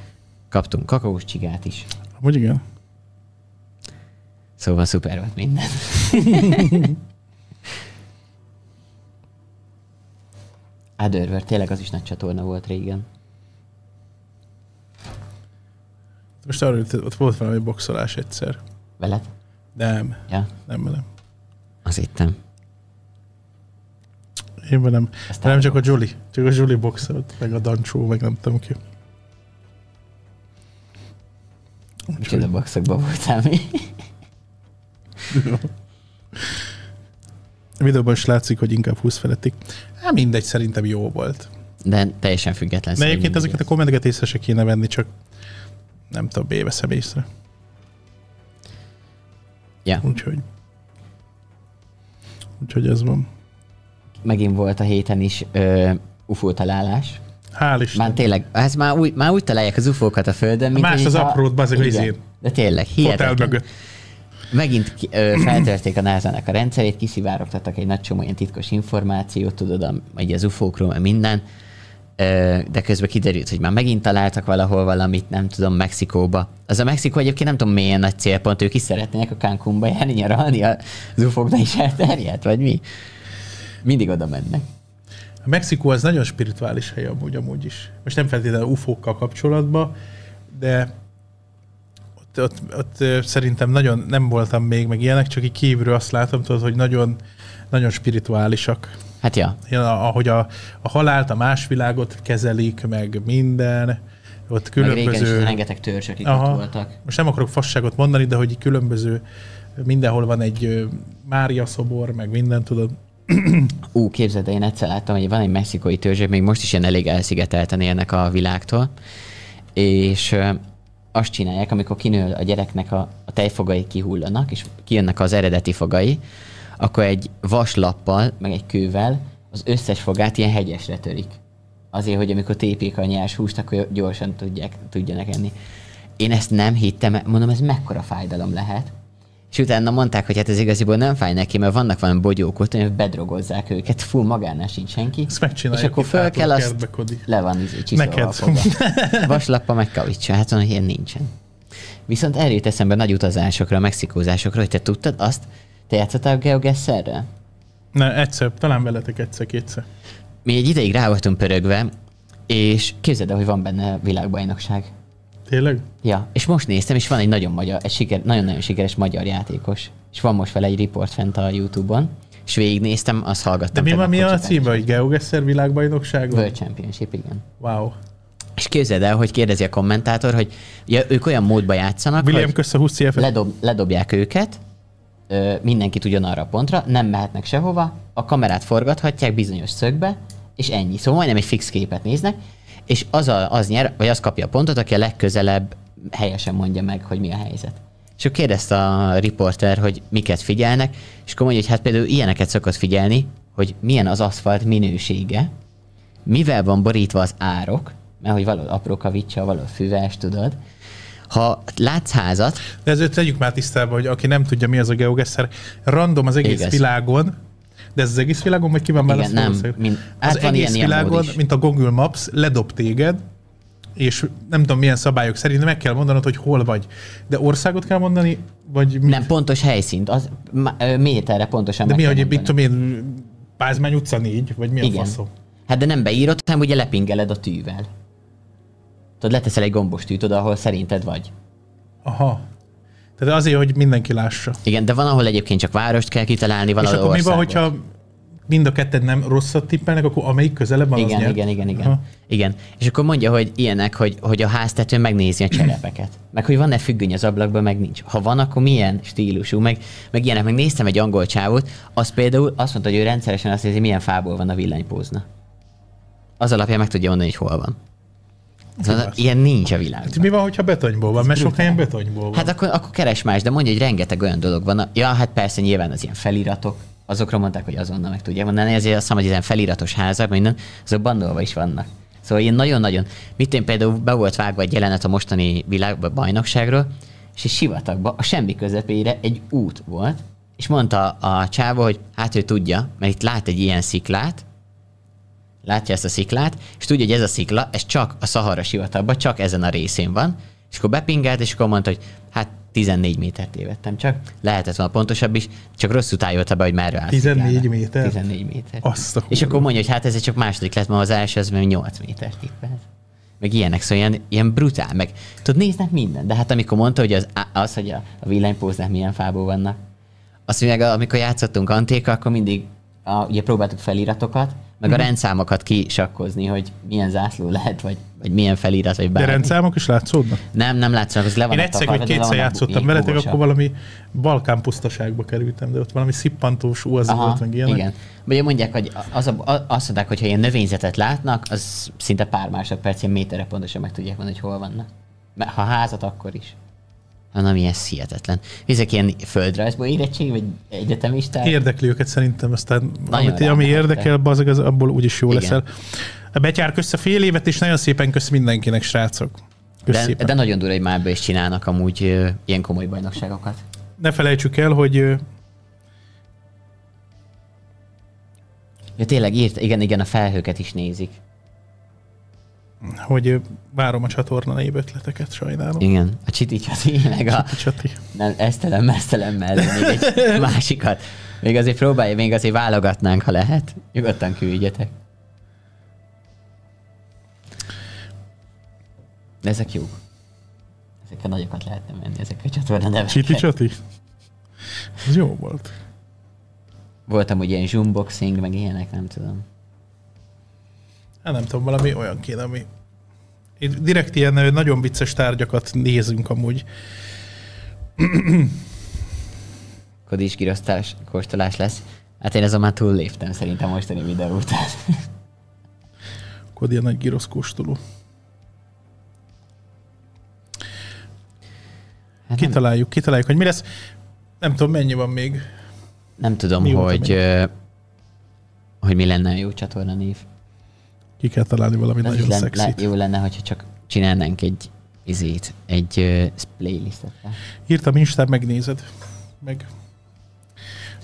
Kaptunk kakaós csigát is.
Hogy igen?
Szóval szuper volt minden. Otherworld, tényleg az is nagy csatorna volt régen.
Most arra jutott, ott volt valami boxolás egyszer.
Veled?
Nem,
Ja,
nem velem.
az hittem.
Én velem.
Aztán
Nem, csak a Jolly. Csak a Jolly boxolt, meg a Dancsó, meg nem tudom ki.
Micsoda boxokban voltál mi?
A videóban is látszik, hogy inkább 20 feletti. Hát mindegy, szerintem jó volt.
De teljesen független
De egyébként ezeket a kommenteket észre se kéne venni, csak nem tudom, éveszem észre.
Ja.
Úgyhogy, úgyhogy ez van.
Megint volt a héten is ö, UFO találás.
Hál' Isten.
Már tényleg, ez már úgy, már úgy találják az UFO-kat a Földön, mint
Más az
ha-
aprót, bazeg, a izén.
De tényleg, hihetetlen.
mögött.
Megint ö, feltörték a NASA-nak a rendszerét, kiszivárogtattak egy nagy csomó ilyen titkos információt, tudod, a, így az UFO-król, meg minden, ö, de közben kiderült, hogy már megint találtak valahol valamit, nem tudom, Mexikóba. Az a Mexikó egyébként nem tudom milyen nagy célpont, ők is szeretnének a Cancúnba járni, nyaralni, az UFO-knak is elterjedt, vagy mi? Mindig oda mennek.
A Mexikó az nagyon spirituális hely amúgy, amúgy is. Most nem feltétlenül UFO-kkal kapcsolatban, de ott, ott, ott szerintem nagyon nem voltam még meg ilyenek, csak így kívülről azt látom, tudod, hogy nagyon, nagyon spirituálisak.
Hát ja,
Ilyen, ahogy a, a halált, a más világot kezelik, meg minden, ott
meg régen is
különböző...
rengeteg törzs, akik
Aha.
ott voltak.
Most nem akarok fasságot mondani, de hogy különböző, mindenhol van egy Mária szobor, meg minden, tudod.
Ú, képzeld, el, én egyszer láttam, hogy van egy mexikói törzs, még most is ilyen elég elszigetelten élnek a világtól, és azt csinálják, amikor kinő a gyereknek a, a tejfogai kihullanak, és kijönnek az eredeti fogai, akkor egy vaslappal, meg egy kővel az összes fogát ilyen hegyesre törik. Azért, hogy amikor tépik a nyers húst, akkor gyorsan tudják, tudjanak enni. Én ezt nem hittem, mondom, ez mekkora fájdalom lehet. És utána mondták, hogy hát ez igaziból nem fáj neki, mert vannak valami bogyók ott, hogy bedrogozzák őket, full magánál sincs senki.
Ezt megcsináljuk
És akkor föl kell azt,
kertbe, Kodi.
le van izé,
Neked.
Vaslappa meg kavicsa, hát mondom, ilyen nincsen. Viszont erről jut eszembe nagy utazásokra, mexikózásokra, hogy te tudtad azt, te játszottál geogesszerrel?
Ne, egyszer, talán veletek egyszer-kétszer.
Mi egy ideig rá voltunk pörögve, és képzeld el, hogy van benne világbajnokság.
Tényleg?
Ja, és most néztem, és van egy nagyon magyar, egy siker, nagyon-nagyon sikeres magyar játékos, és van most vele egy report fent a Youtube-on, és végignéztem, azt
De
hallgattam.
mi, van, mi a címe, hogy Geogesser világbajnokság?
World Championship, igen.
Wow.
És képzeld el, hogy kérdezi a kommentátor, hogy ja, ők olyan módba játszanak,
William,
hogy
kösz a 20 CF-et.
ledob, ledobják őket, ö, mindenkit ugyanarra a pontra, nem mehetnek sehova, a kamerát forgathatják bizonyos szögbe, és ennyi. Szóval majdnem egy fix képet néznek, és az, a, az nyer, vagy az kapja a pontot, aki a legközelebb helyesen mondja meg, hogy mi a helyzet. És akkor kérdezte a riporter, hogy miket figyelnek, és akkor mondja, hogy hát például ilyeneket szokott figyelni, hogy milyen az aszfalt minősége, mivel van borítva az árok, mert hogy valahol apró kavicsa, valahol füves, tudod. Ha látsz házat,
De ezért tegyük már tisztába, hogy aki nem tudja, mi az a Geogesser, random az egész
Igaz.
világon, de ez az egész világon, vagy ki van
Igen,
választva?
nem.
ország?
Mind-
az
hát van
egész
ilyen- ilyen
világon,
is.
mint a Google Maps, ledob téged, és nem tudom milyen szabályok szerint meg kell mondanod, hogy hol vagy. De országot kell mondani, vagy mi?
Nem, pontos helyszínt, az méterre pontosan
De mi, hogy mit tudom én, Pázmány utca 4, vagy mi a
Igen.
faszom?
Hát de nem beírod, hanem ugye lepingeled a tűvel. Tudod, leteszel egy gombos tűt oda, ahol szerinted vagy.
Aha. Tehát azért, hogy mindenki lássa.
Igen, de van, ahol egyébként csak várost kell kitalálni, van,
És akkor mi van,
országot.
hogyha mind a ketten nem rosszat tippelnek, akkor amelyik közelebb van, az
Igen,
nyer?
igen, igen, igen.
Aha.
igen. És akkor mondja, hogy ilyenek, hogy, hogy a háztetőn megnézi a cserepeket. Meg hogy van-e függöny az ablakban, meg nincs. Ha van, akkor milyen stílusú, meg, meg ilyenek. Meg néztem egy angol csávót, az például azt mondta, hogy ő rendszeresen azt nézi, milyen fából van a villanypózna. Az alapján meg tudja mondani, hogy hol van. Ilyen nincs a világban.
Hát mi van, hogyha betonyból van? Mert sok helyen betonyból van.
Hát akkor, akkor keres más, de mondja, hogy rengeteg olyan dolog van. Ja, hát persze nyilván az ilyen feliratok, azokra mondták, hogy azonnal meg tudják mondani, ezért azt hiszem, hogy ilyen feliratos házak, minden, azok bandolva is vannak. Szóval ilyen nagyon-nagyon, mit én például be volt vágva egy jelenet a mostani világ bajnokságról, és egy sivatagba, a semmi közepére egy út volt, és mondta a csávó, hogy hát ő tudja, mert itt lát egy ilyen sziklát, látja ezt a sziklát, és tudja, hogy ez a szikla, ez csak a Szahara sivatagban, csak ezen a részén van, és akkor bepingelt, és akkor mondta, hogy hát 14 métert tévedtem csak. Lehetett volna pontosabb is, csak rosszul tájolta be, hogy merre áll.
14
sziklára.
méter?
14 méter.
Azt a
és akkor mondja, hogy hát ez csak második lett, mert az első az meg 8 méter tippelt. Meg ilyenek, szóval ilyen, ilyen brutál, meg tudod, néznek minden. De hát amikor mondta, hogy az, az hogy a, a villanypóznák milyen fából vannak, azt mondja, amikor játszottunk antéka, akkor mindig a, ugye próbáltuk feliratokat, meg
Mhm.
a rendszámokat kisakkozni, hogy milyen zászló lehet, vagy, vagy milyen felirat, vagy
De
bármi.
rendszámok is látszódnak?
Nem, nem látszanak, az le van
Én egyszer,
de le
kétszer játszottam veletek, akkor valami Balkán pusztaságba kerültem, de ott valami szippantós úaz volt, meg ilyenek.
igen. Vagy mondják, hogy az a, azt mondják, hogy ha ilyen növényzetet látnak, az szinte pár másodperc, ilyen méterre pontosan meg tudják mondani, hogy hol vannak. Ha házat, akkor is. Hanem ez hihetetlen. Ezek ilyen földrajzból érettség, vagy egyetemisták?
Érdekli őket szerintem, aztán
Nagyon
amit, ami érdekel, az, az abból úgyis jó
Igen.
leszel. Betyár kösz a fél évet, és nagyon szépen kösz mindenkinek, srácok. Kösz
De,
szépen.
de nagyon durva, hogy már is csinálnak amúgy ö, ilyen komoly bajnokságokat.
Ne felejtsük el, hogy ö,
Ja, tényleg írt, igen, igen, a felhőket is nézik.
Hogy várom a csatorna név ötleteket, sajnálom.
Igen, a Csiti Csati, meg a
Csati.
nem, esztelem, mesztelem mellé még egy másikat. Még azért próbálj, még azért válogatnánk, ha lehet. Nyugodtan küldjetek. De ezek jók. Ezekkel nagyokat lehetne menni, ezek a csatorna nevekkel.
Csiti Csati? Ez jó volt.
Voltam ugye ilyen zoomboxing, meg ilyenek, nem tudom.
Hát nem tudom, valami olyan kéne, ami... Itt direkt ilyen nagyon vicces tárgyakat nézünk amúgy.
Kodis kirosztás, kóstolás lesz. Hát én azon már túlléptem szerintem mostani videó után.
Akkor ilyen nagy girosz kóstoló.
Hát nem,
Kitaláljuk, kitaláljuk, hogy mi lesz. Nem tudom, mennyi van még.
nem tudom,
Mióta
hogy, hogy mi lenne a jó csatorna név.
Ki kell találni valami
is
nagyon
lenne, le,
szexit.
jó lenne, hogyha csak csinálnánk egy izét, egy uh, playlistet.
Írtam Instán, megnézed. Meg.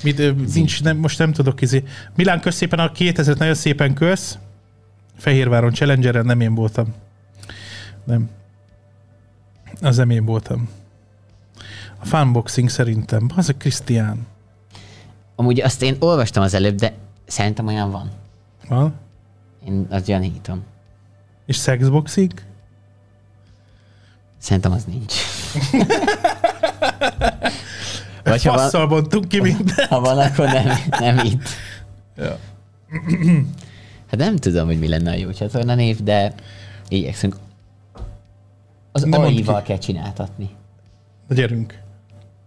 Mit, nincs, nem, most nem tudok izé. Milán, kösz szépen a 2000 nagyon szépen kösz. Fehérváron Challengeren nem én voltam. Nem. Az nem én voltam. A funboxing szerintem. Az a Krisztián.
Amúgy azt én olvastam az előbb, de szerintem olyan van.
Van?
Én azt gyanítom.
És sexboxing?
Szerintem az nincs. Vagy ha van,
bontunk ki minden.
ha van, akkor nem, nem itt.
Ja.
Hát nem tudom, hogy mi lenne a jó csatorna név, de igyekszünk. Az
Nem
AI-val kell csináltatni.
Na gyerünk.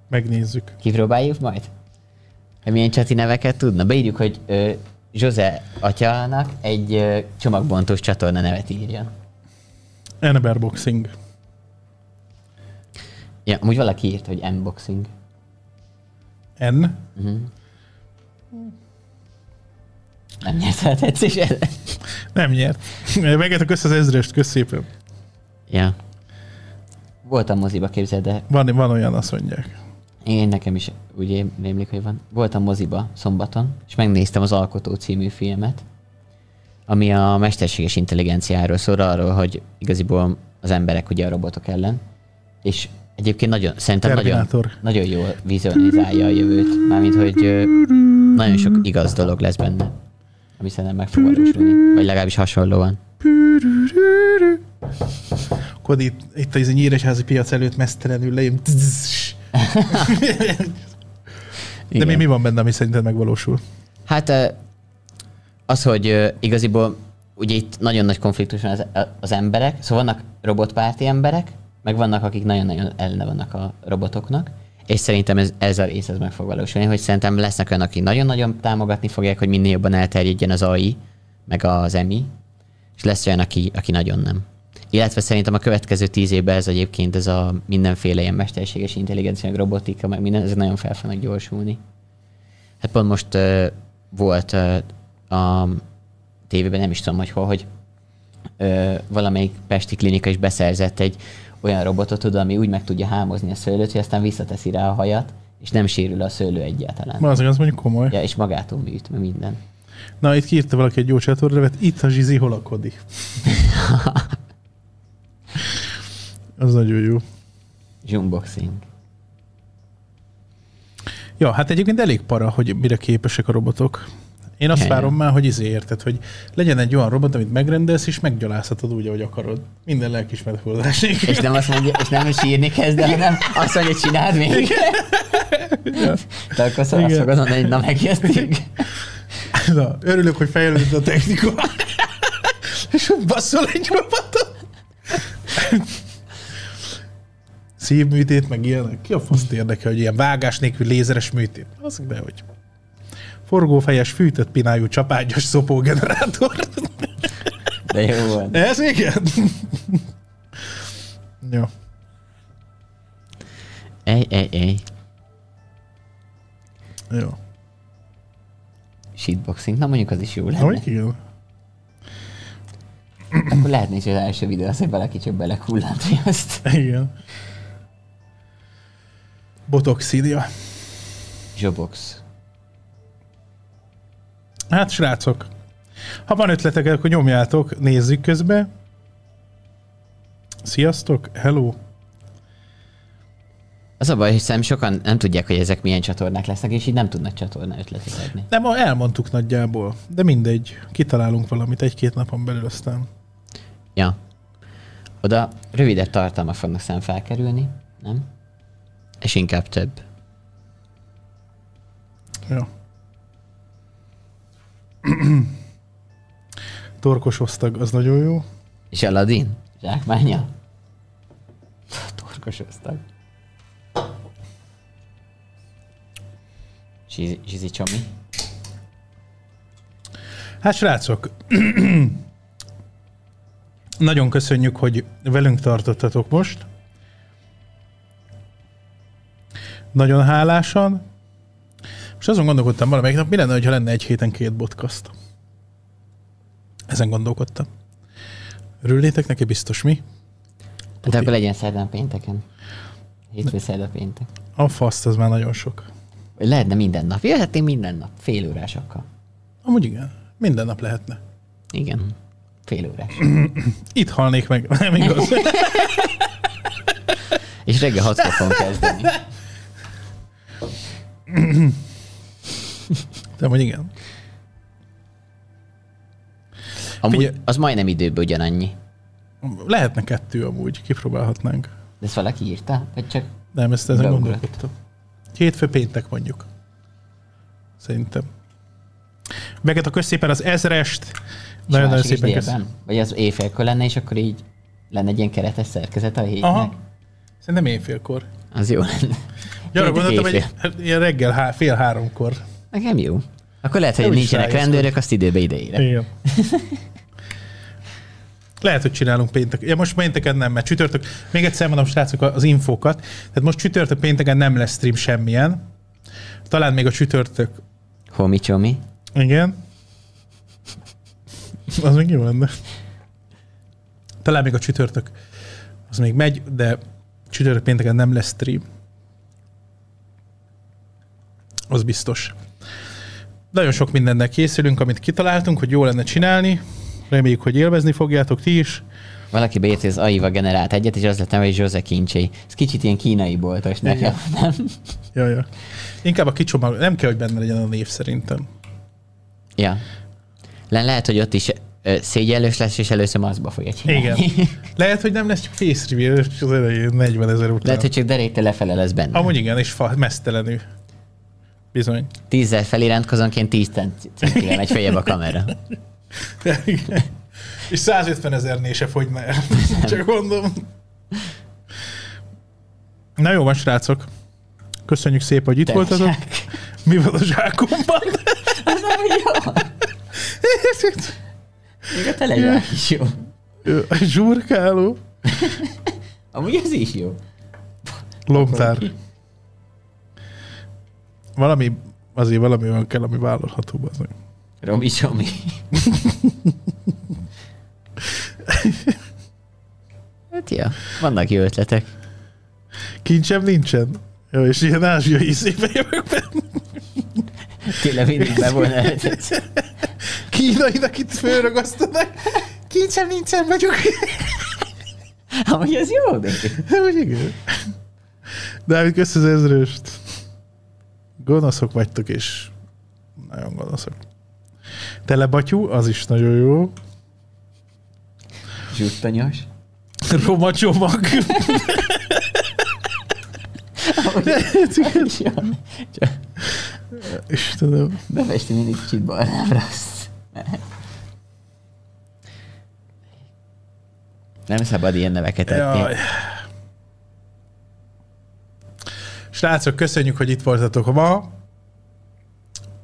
Megnézzük.
Kipróbáljuk majd? Hogy milyen csati neveket tudna? Beírjuk, hogy ö, José atyának egy csomagbontós csatorna nevet írjon.
Enberboxing.
Ja, amúgy valaki írt, hogy unboxing.
N.
Uh-huh. Nem nyert fel tetszés ellen.
Nem nyert. Megetek össze az ezrest, kösz szépen.
Ja. Voltam moziba, képzeld, de
Van, van olyan, azt mondják.
Én nekem is úgy én- rémlik, hogy van. Voltam moziba szombaton, és megnéztem az Alkotó című filmet, ami a mesterséges intelligenciáról szól, arról, hogy igaziból az emberek ugye a robotok ellen, és egyébként nagyon, szerintem nagyon, nagyon jól vizualizálja a jövőt, mármint, hogy nagyon sok igaz dolog lesz benne, ami szerintem meg fog valósulni, vagy legalábbis hasonlóan.
Akkor itt, itt az nyíregyházi piac előtt mesztelenül lejön. De mi, mi van benne, ami szerinted megvalósul?
Hát az, hogy igaziból ugye itt nagyon nagy konfliktus van az, az emberek, szóval vannak robotpárti emberek, meg vannak, akik nagyon-nagyon ellene vannak a robotoknak, és szerintem ez, ez a rész ez meg fog valósulni, hogy szerintem lesznek olyanok, akik nagyon-nagyon támogatni fogják, hogy minél jobban elterjedjen az AI, meg az EMI, és lesz olyan, aki, aki nagyon nem. Illetve szerintem a következő tíz évben ez egyébként ez a mindenféle ilyen mesterséges intelligencia, meg robotika, meg minden, ez nagyon fel fognak gyorsulni. Hát pont most uh, volt uh, a tévében, nem is tudom, hogy hol, hogy uh, valamelyik pesti klinika is beszerzett egy olyan robotot, tudod, ami úgy meg tudja hámozni a szőlőt, hogy aztán visszateszi rá a hajat, és nem sérül a szőlő egyáltalán.
Ma az, az mondjuk komoly.
Ja, és magától műt, meg minden.
Na, itt kiírta valaki egy jó csatornevet, itt a zsizi, hol a kodi. az nagyon jó.
Zoomboxing.
Ja, hát egyébként elég para, hogy mire képesek a robotok. Én azt
Ja,
várom már, hogy izé érted, hogy legyen egy olyan robot, amit megrendelsz, és meggyalázhatod úgy, ahogy akarod. Minden lelkismert holdás.
És nem azt mondja, és nem sírni kezd, de hanem azt mondja, csináld még. De akkor szóval azt
Igen.
fogod mondani, na megjöttünk.
Na, örülök, hogy fejlődött a technika. és basszol egy robotot. Szívműtét, meg ilyenek. Ki a faszt érdekel, hogy ilyen vágás nélkül lézeres műtét? Az de, hogy forgófejes, fűtött pinájú, csapágyas szopógenerátor.
De jó volt.
Ez igen? Jó.
Ej, ej, ej.
Jó.
Shitboxing. Na mondjuk az is jó lenne.
Hogy igen?
Akkor lehetne is az első videó az, hogy valaki csak belekullant azt.
Igen. Botoxídia.
Zsobox.
Hát srácok, ha van ötletek, akkor nyomjátok, nézzük közbe. Sziasztok, hello.
Az a baj, hogy szerintem sokan nem tudják, hogy ezek milyen csatornák lesznek, és így nem tudnak csatorna ötletet adni.
Nem, elmondtuk nagyjából, de mindegy, kitalálunk valamit egy-két napon belül aztán.
Ja. Oda rövidebb tartalmak fognak szem felkerülni, nem? És inkább több.
Ja. Torkos osztag, az nagyon jó.
És Aladdin? Zsákmánya? Torkos osztag. Zsizi, zsizi csomi.
Hát srácok, nagyon köszönjük, hogy velünk tartottatok most. Nagyon hálásan. És azon gondolkodtam valamelyik nap, mi lenne, ha lenne egy héten két podcast. Ezen gondolkodtam. Örülnétek neki biztos mi?
Hát akkor legyen szerdán pénteken. Hétfő szerda péntek.
A faszt, az már nagyon sok.
Lehetne minden nap. Jöhetnénk minden nap. Fél órásokkal.
Amúgy igen, minden nap lehetne.
Igen. Fél órás.
Itt halnék meg, nem igaz?
És reggel hatkor fogunk kezdeni.
De hogy igen.
Amúgy
Figyelj.
az majdnem időben ugyanannyi.
Lehetne kettő amúgy, kipróbálhatnánk.
De ezt valaki írta? Vagy csak
Nem, ezt ezen
Beugrott.
gondolkodtam. Hétfő péntek mondjuk. Szerintem. Meget a szépen az ezrest. Nagyon-nagyon szépen
délben? Vagy az éjfélkor lenne, és akkor így lenne egy ilyen keretes szerkezet a hétnek?
Aha. Szerintem éjfélkor.
Az jó lenne. Péntek
gondoltam, hogy hát ilyen reggel há, fél háromkor.
Nekem jó. Akkor lehet, hogy
Nem
nincsenek rendőrök, azt időbe ideére.
Igen. Lehet, hogy csinálunk péntek. Ja, most pénteken nem, mert csütörtök. Még egyszer mondom, srácok, az infókat. Tehát most csütörtök pénteken nem lesz stream semmilyen. Talán még a csütörtök.
Homi csomi.
Igen. Az még jó lenne. Talán még a csütörtök. Az még megy, de csütörtök pénteken nem lesz stream. Az biztos. Nagyon sok mindennel készülünk, amit kitaláltunk, hogy jó lenne csinálni. Reméljük, hogy élvezni fogjátok ti is.
Valaki beírt, hogy az AIVA generált egyet, és az lett neve, hogy Jose Kincsé. Ez kicsit ilyen kínai boltos nekem, nem?
Ja, ja. Inkább a kicsomag, nem kell, hogy benne legyen a név szerintem.
Ja. Le- lehet, hogy ott is szégyellős lesz, és először maszkba fogja csinálni.
Igen. Lehet, hogy nem lesz csak face reveal és az elején 40 ezer után.
Lehet, hogy csak derékte lefele lesz benne.
Amúgy igen, és fa, mesztelenül. Bizony.
Tízzel feliratkozónként 10 cent- centivel megy feljebb a kamera.
Igen. És 150 ezernél se fogyna el. Csak mondom. Na jó van, srácok. Köszönjük szépen, hogy itt
Te
voltatok. Mi van a zsákomban?
Az nem jó. Még a telezsák is jó.
A zsurkáló.
Amúgy ez is jó.
Lomtár. Valami, azért valami olyan kell, ami vállalható. Az.
Romi Csomi. hát ja, vannak jó ötletek.
Kincsem nincsen. Jó, és ilyen ázsiai szépen jövök benne.
Tényleg mindig bevonna ötlet.
Kínainak itt fölragasztanak. Kincsem nincsen vagyok.
Amúgy ez jó, de
Hogy igen. Dávid, kösz az ezrőst. Gonoszok vagytok, és nagyon gonoszok. Telebatyú, az is nagyon jó.
zsuttanyos.
Roma csomag. Istenem.
Befesti mindig kicsit barnábra azt. Nem szabad ilyen neveket adni.
Jaj. Srácok, köszönjük, hogy itt voltatok ma.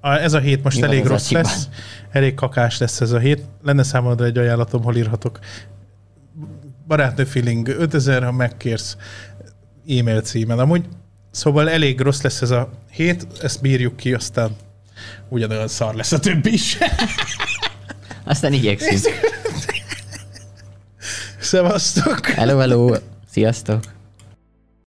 Ez a hét most
Mi
elég rossz lesz. Elég kakás lesz ez a hét. Lenne számodra egy ajánlatom, hol írhatok barátnő feeling 5000, ha megkérsz e-mail címen. Amúgy, szóval elég rossz lesz ez a hét, ezt bírjuk ki, aztán ugyanolyan szar lesz a többi is.
Aztán igyekszünk.
Szevasztok!
Hello, hello. Sziasztok.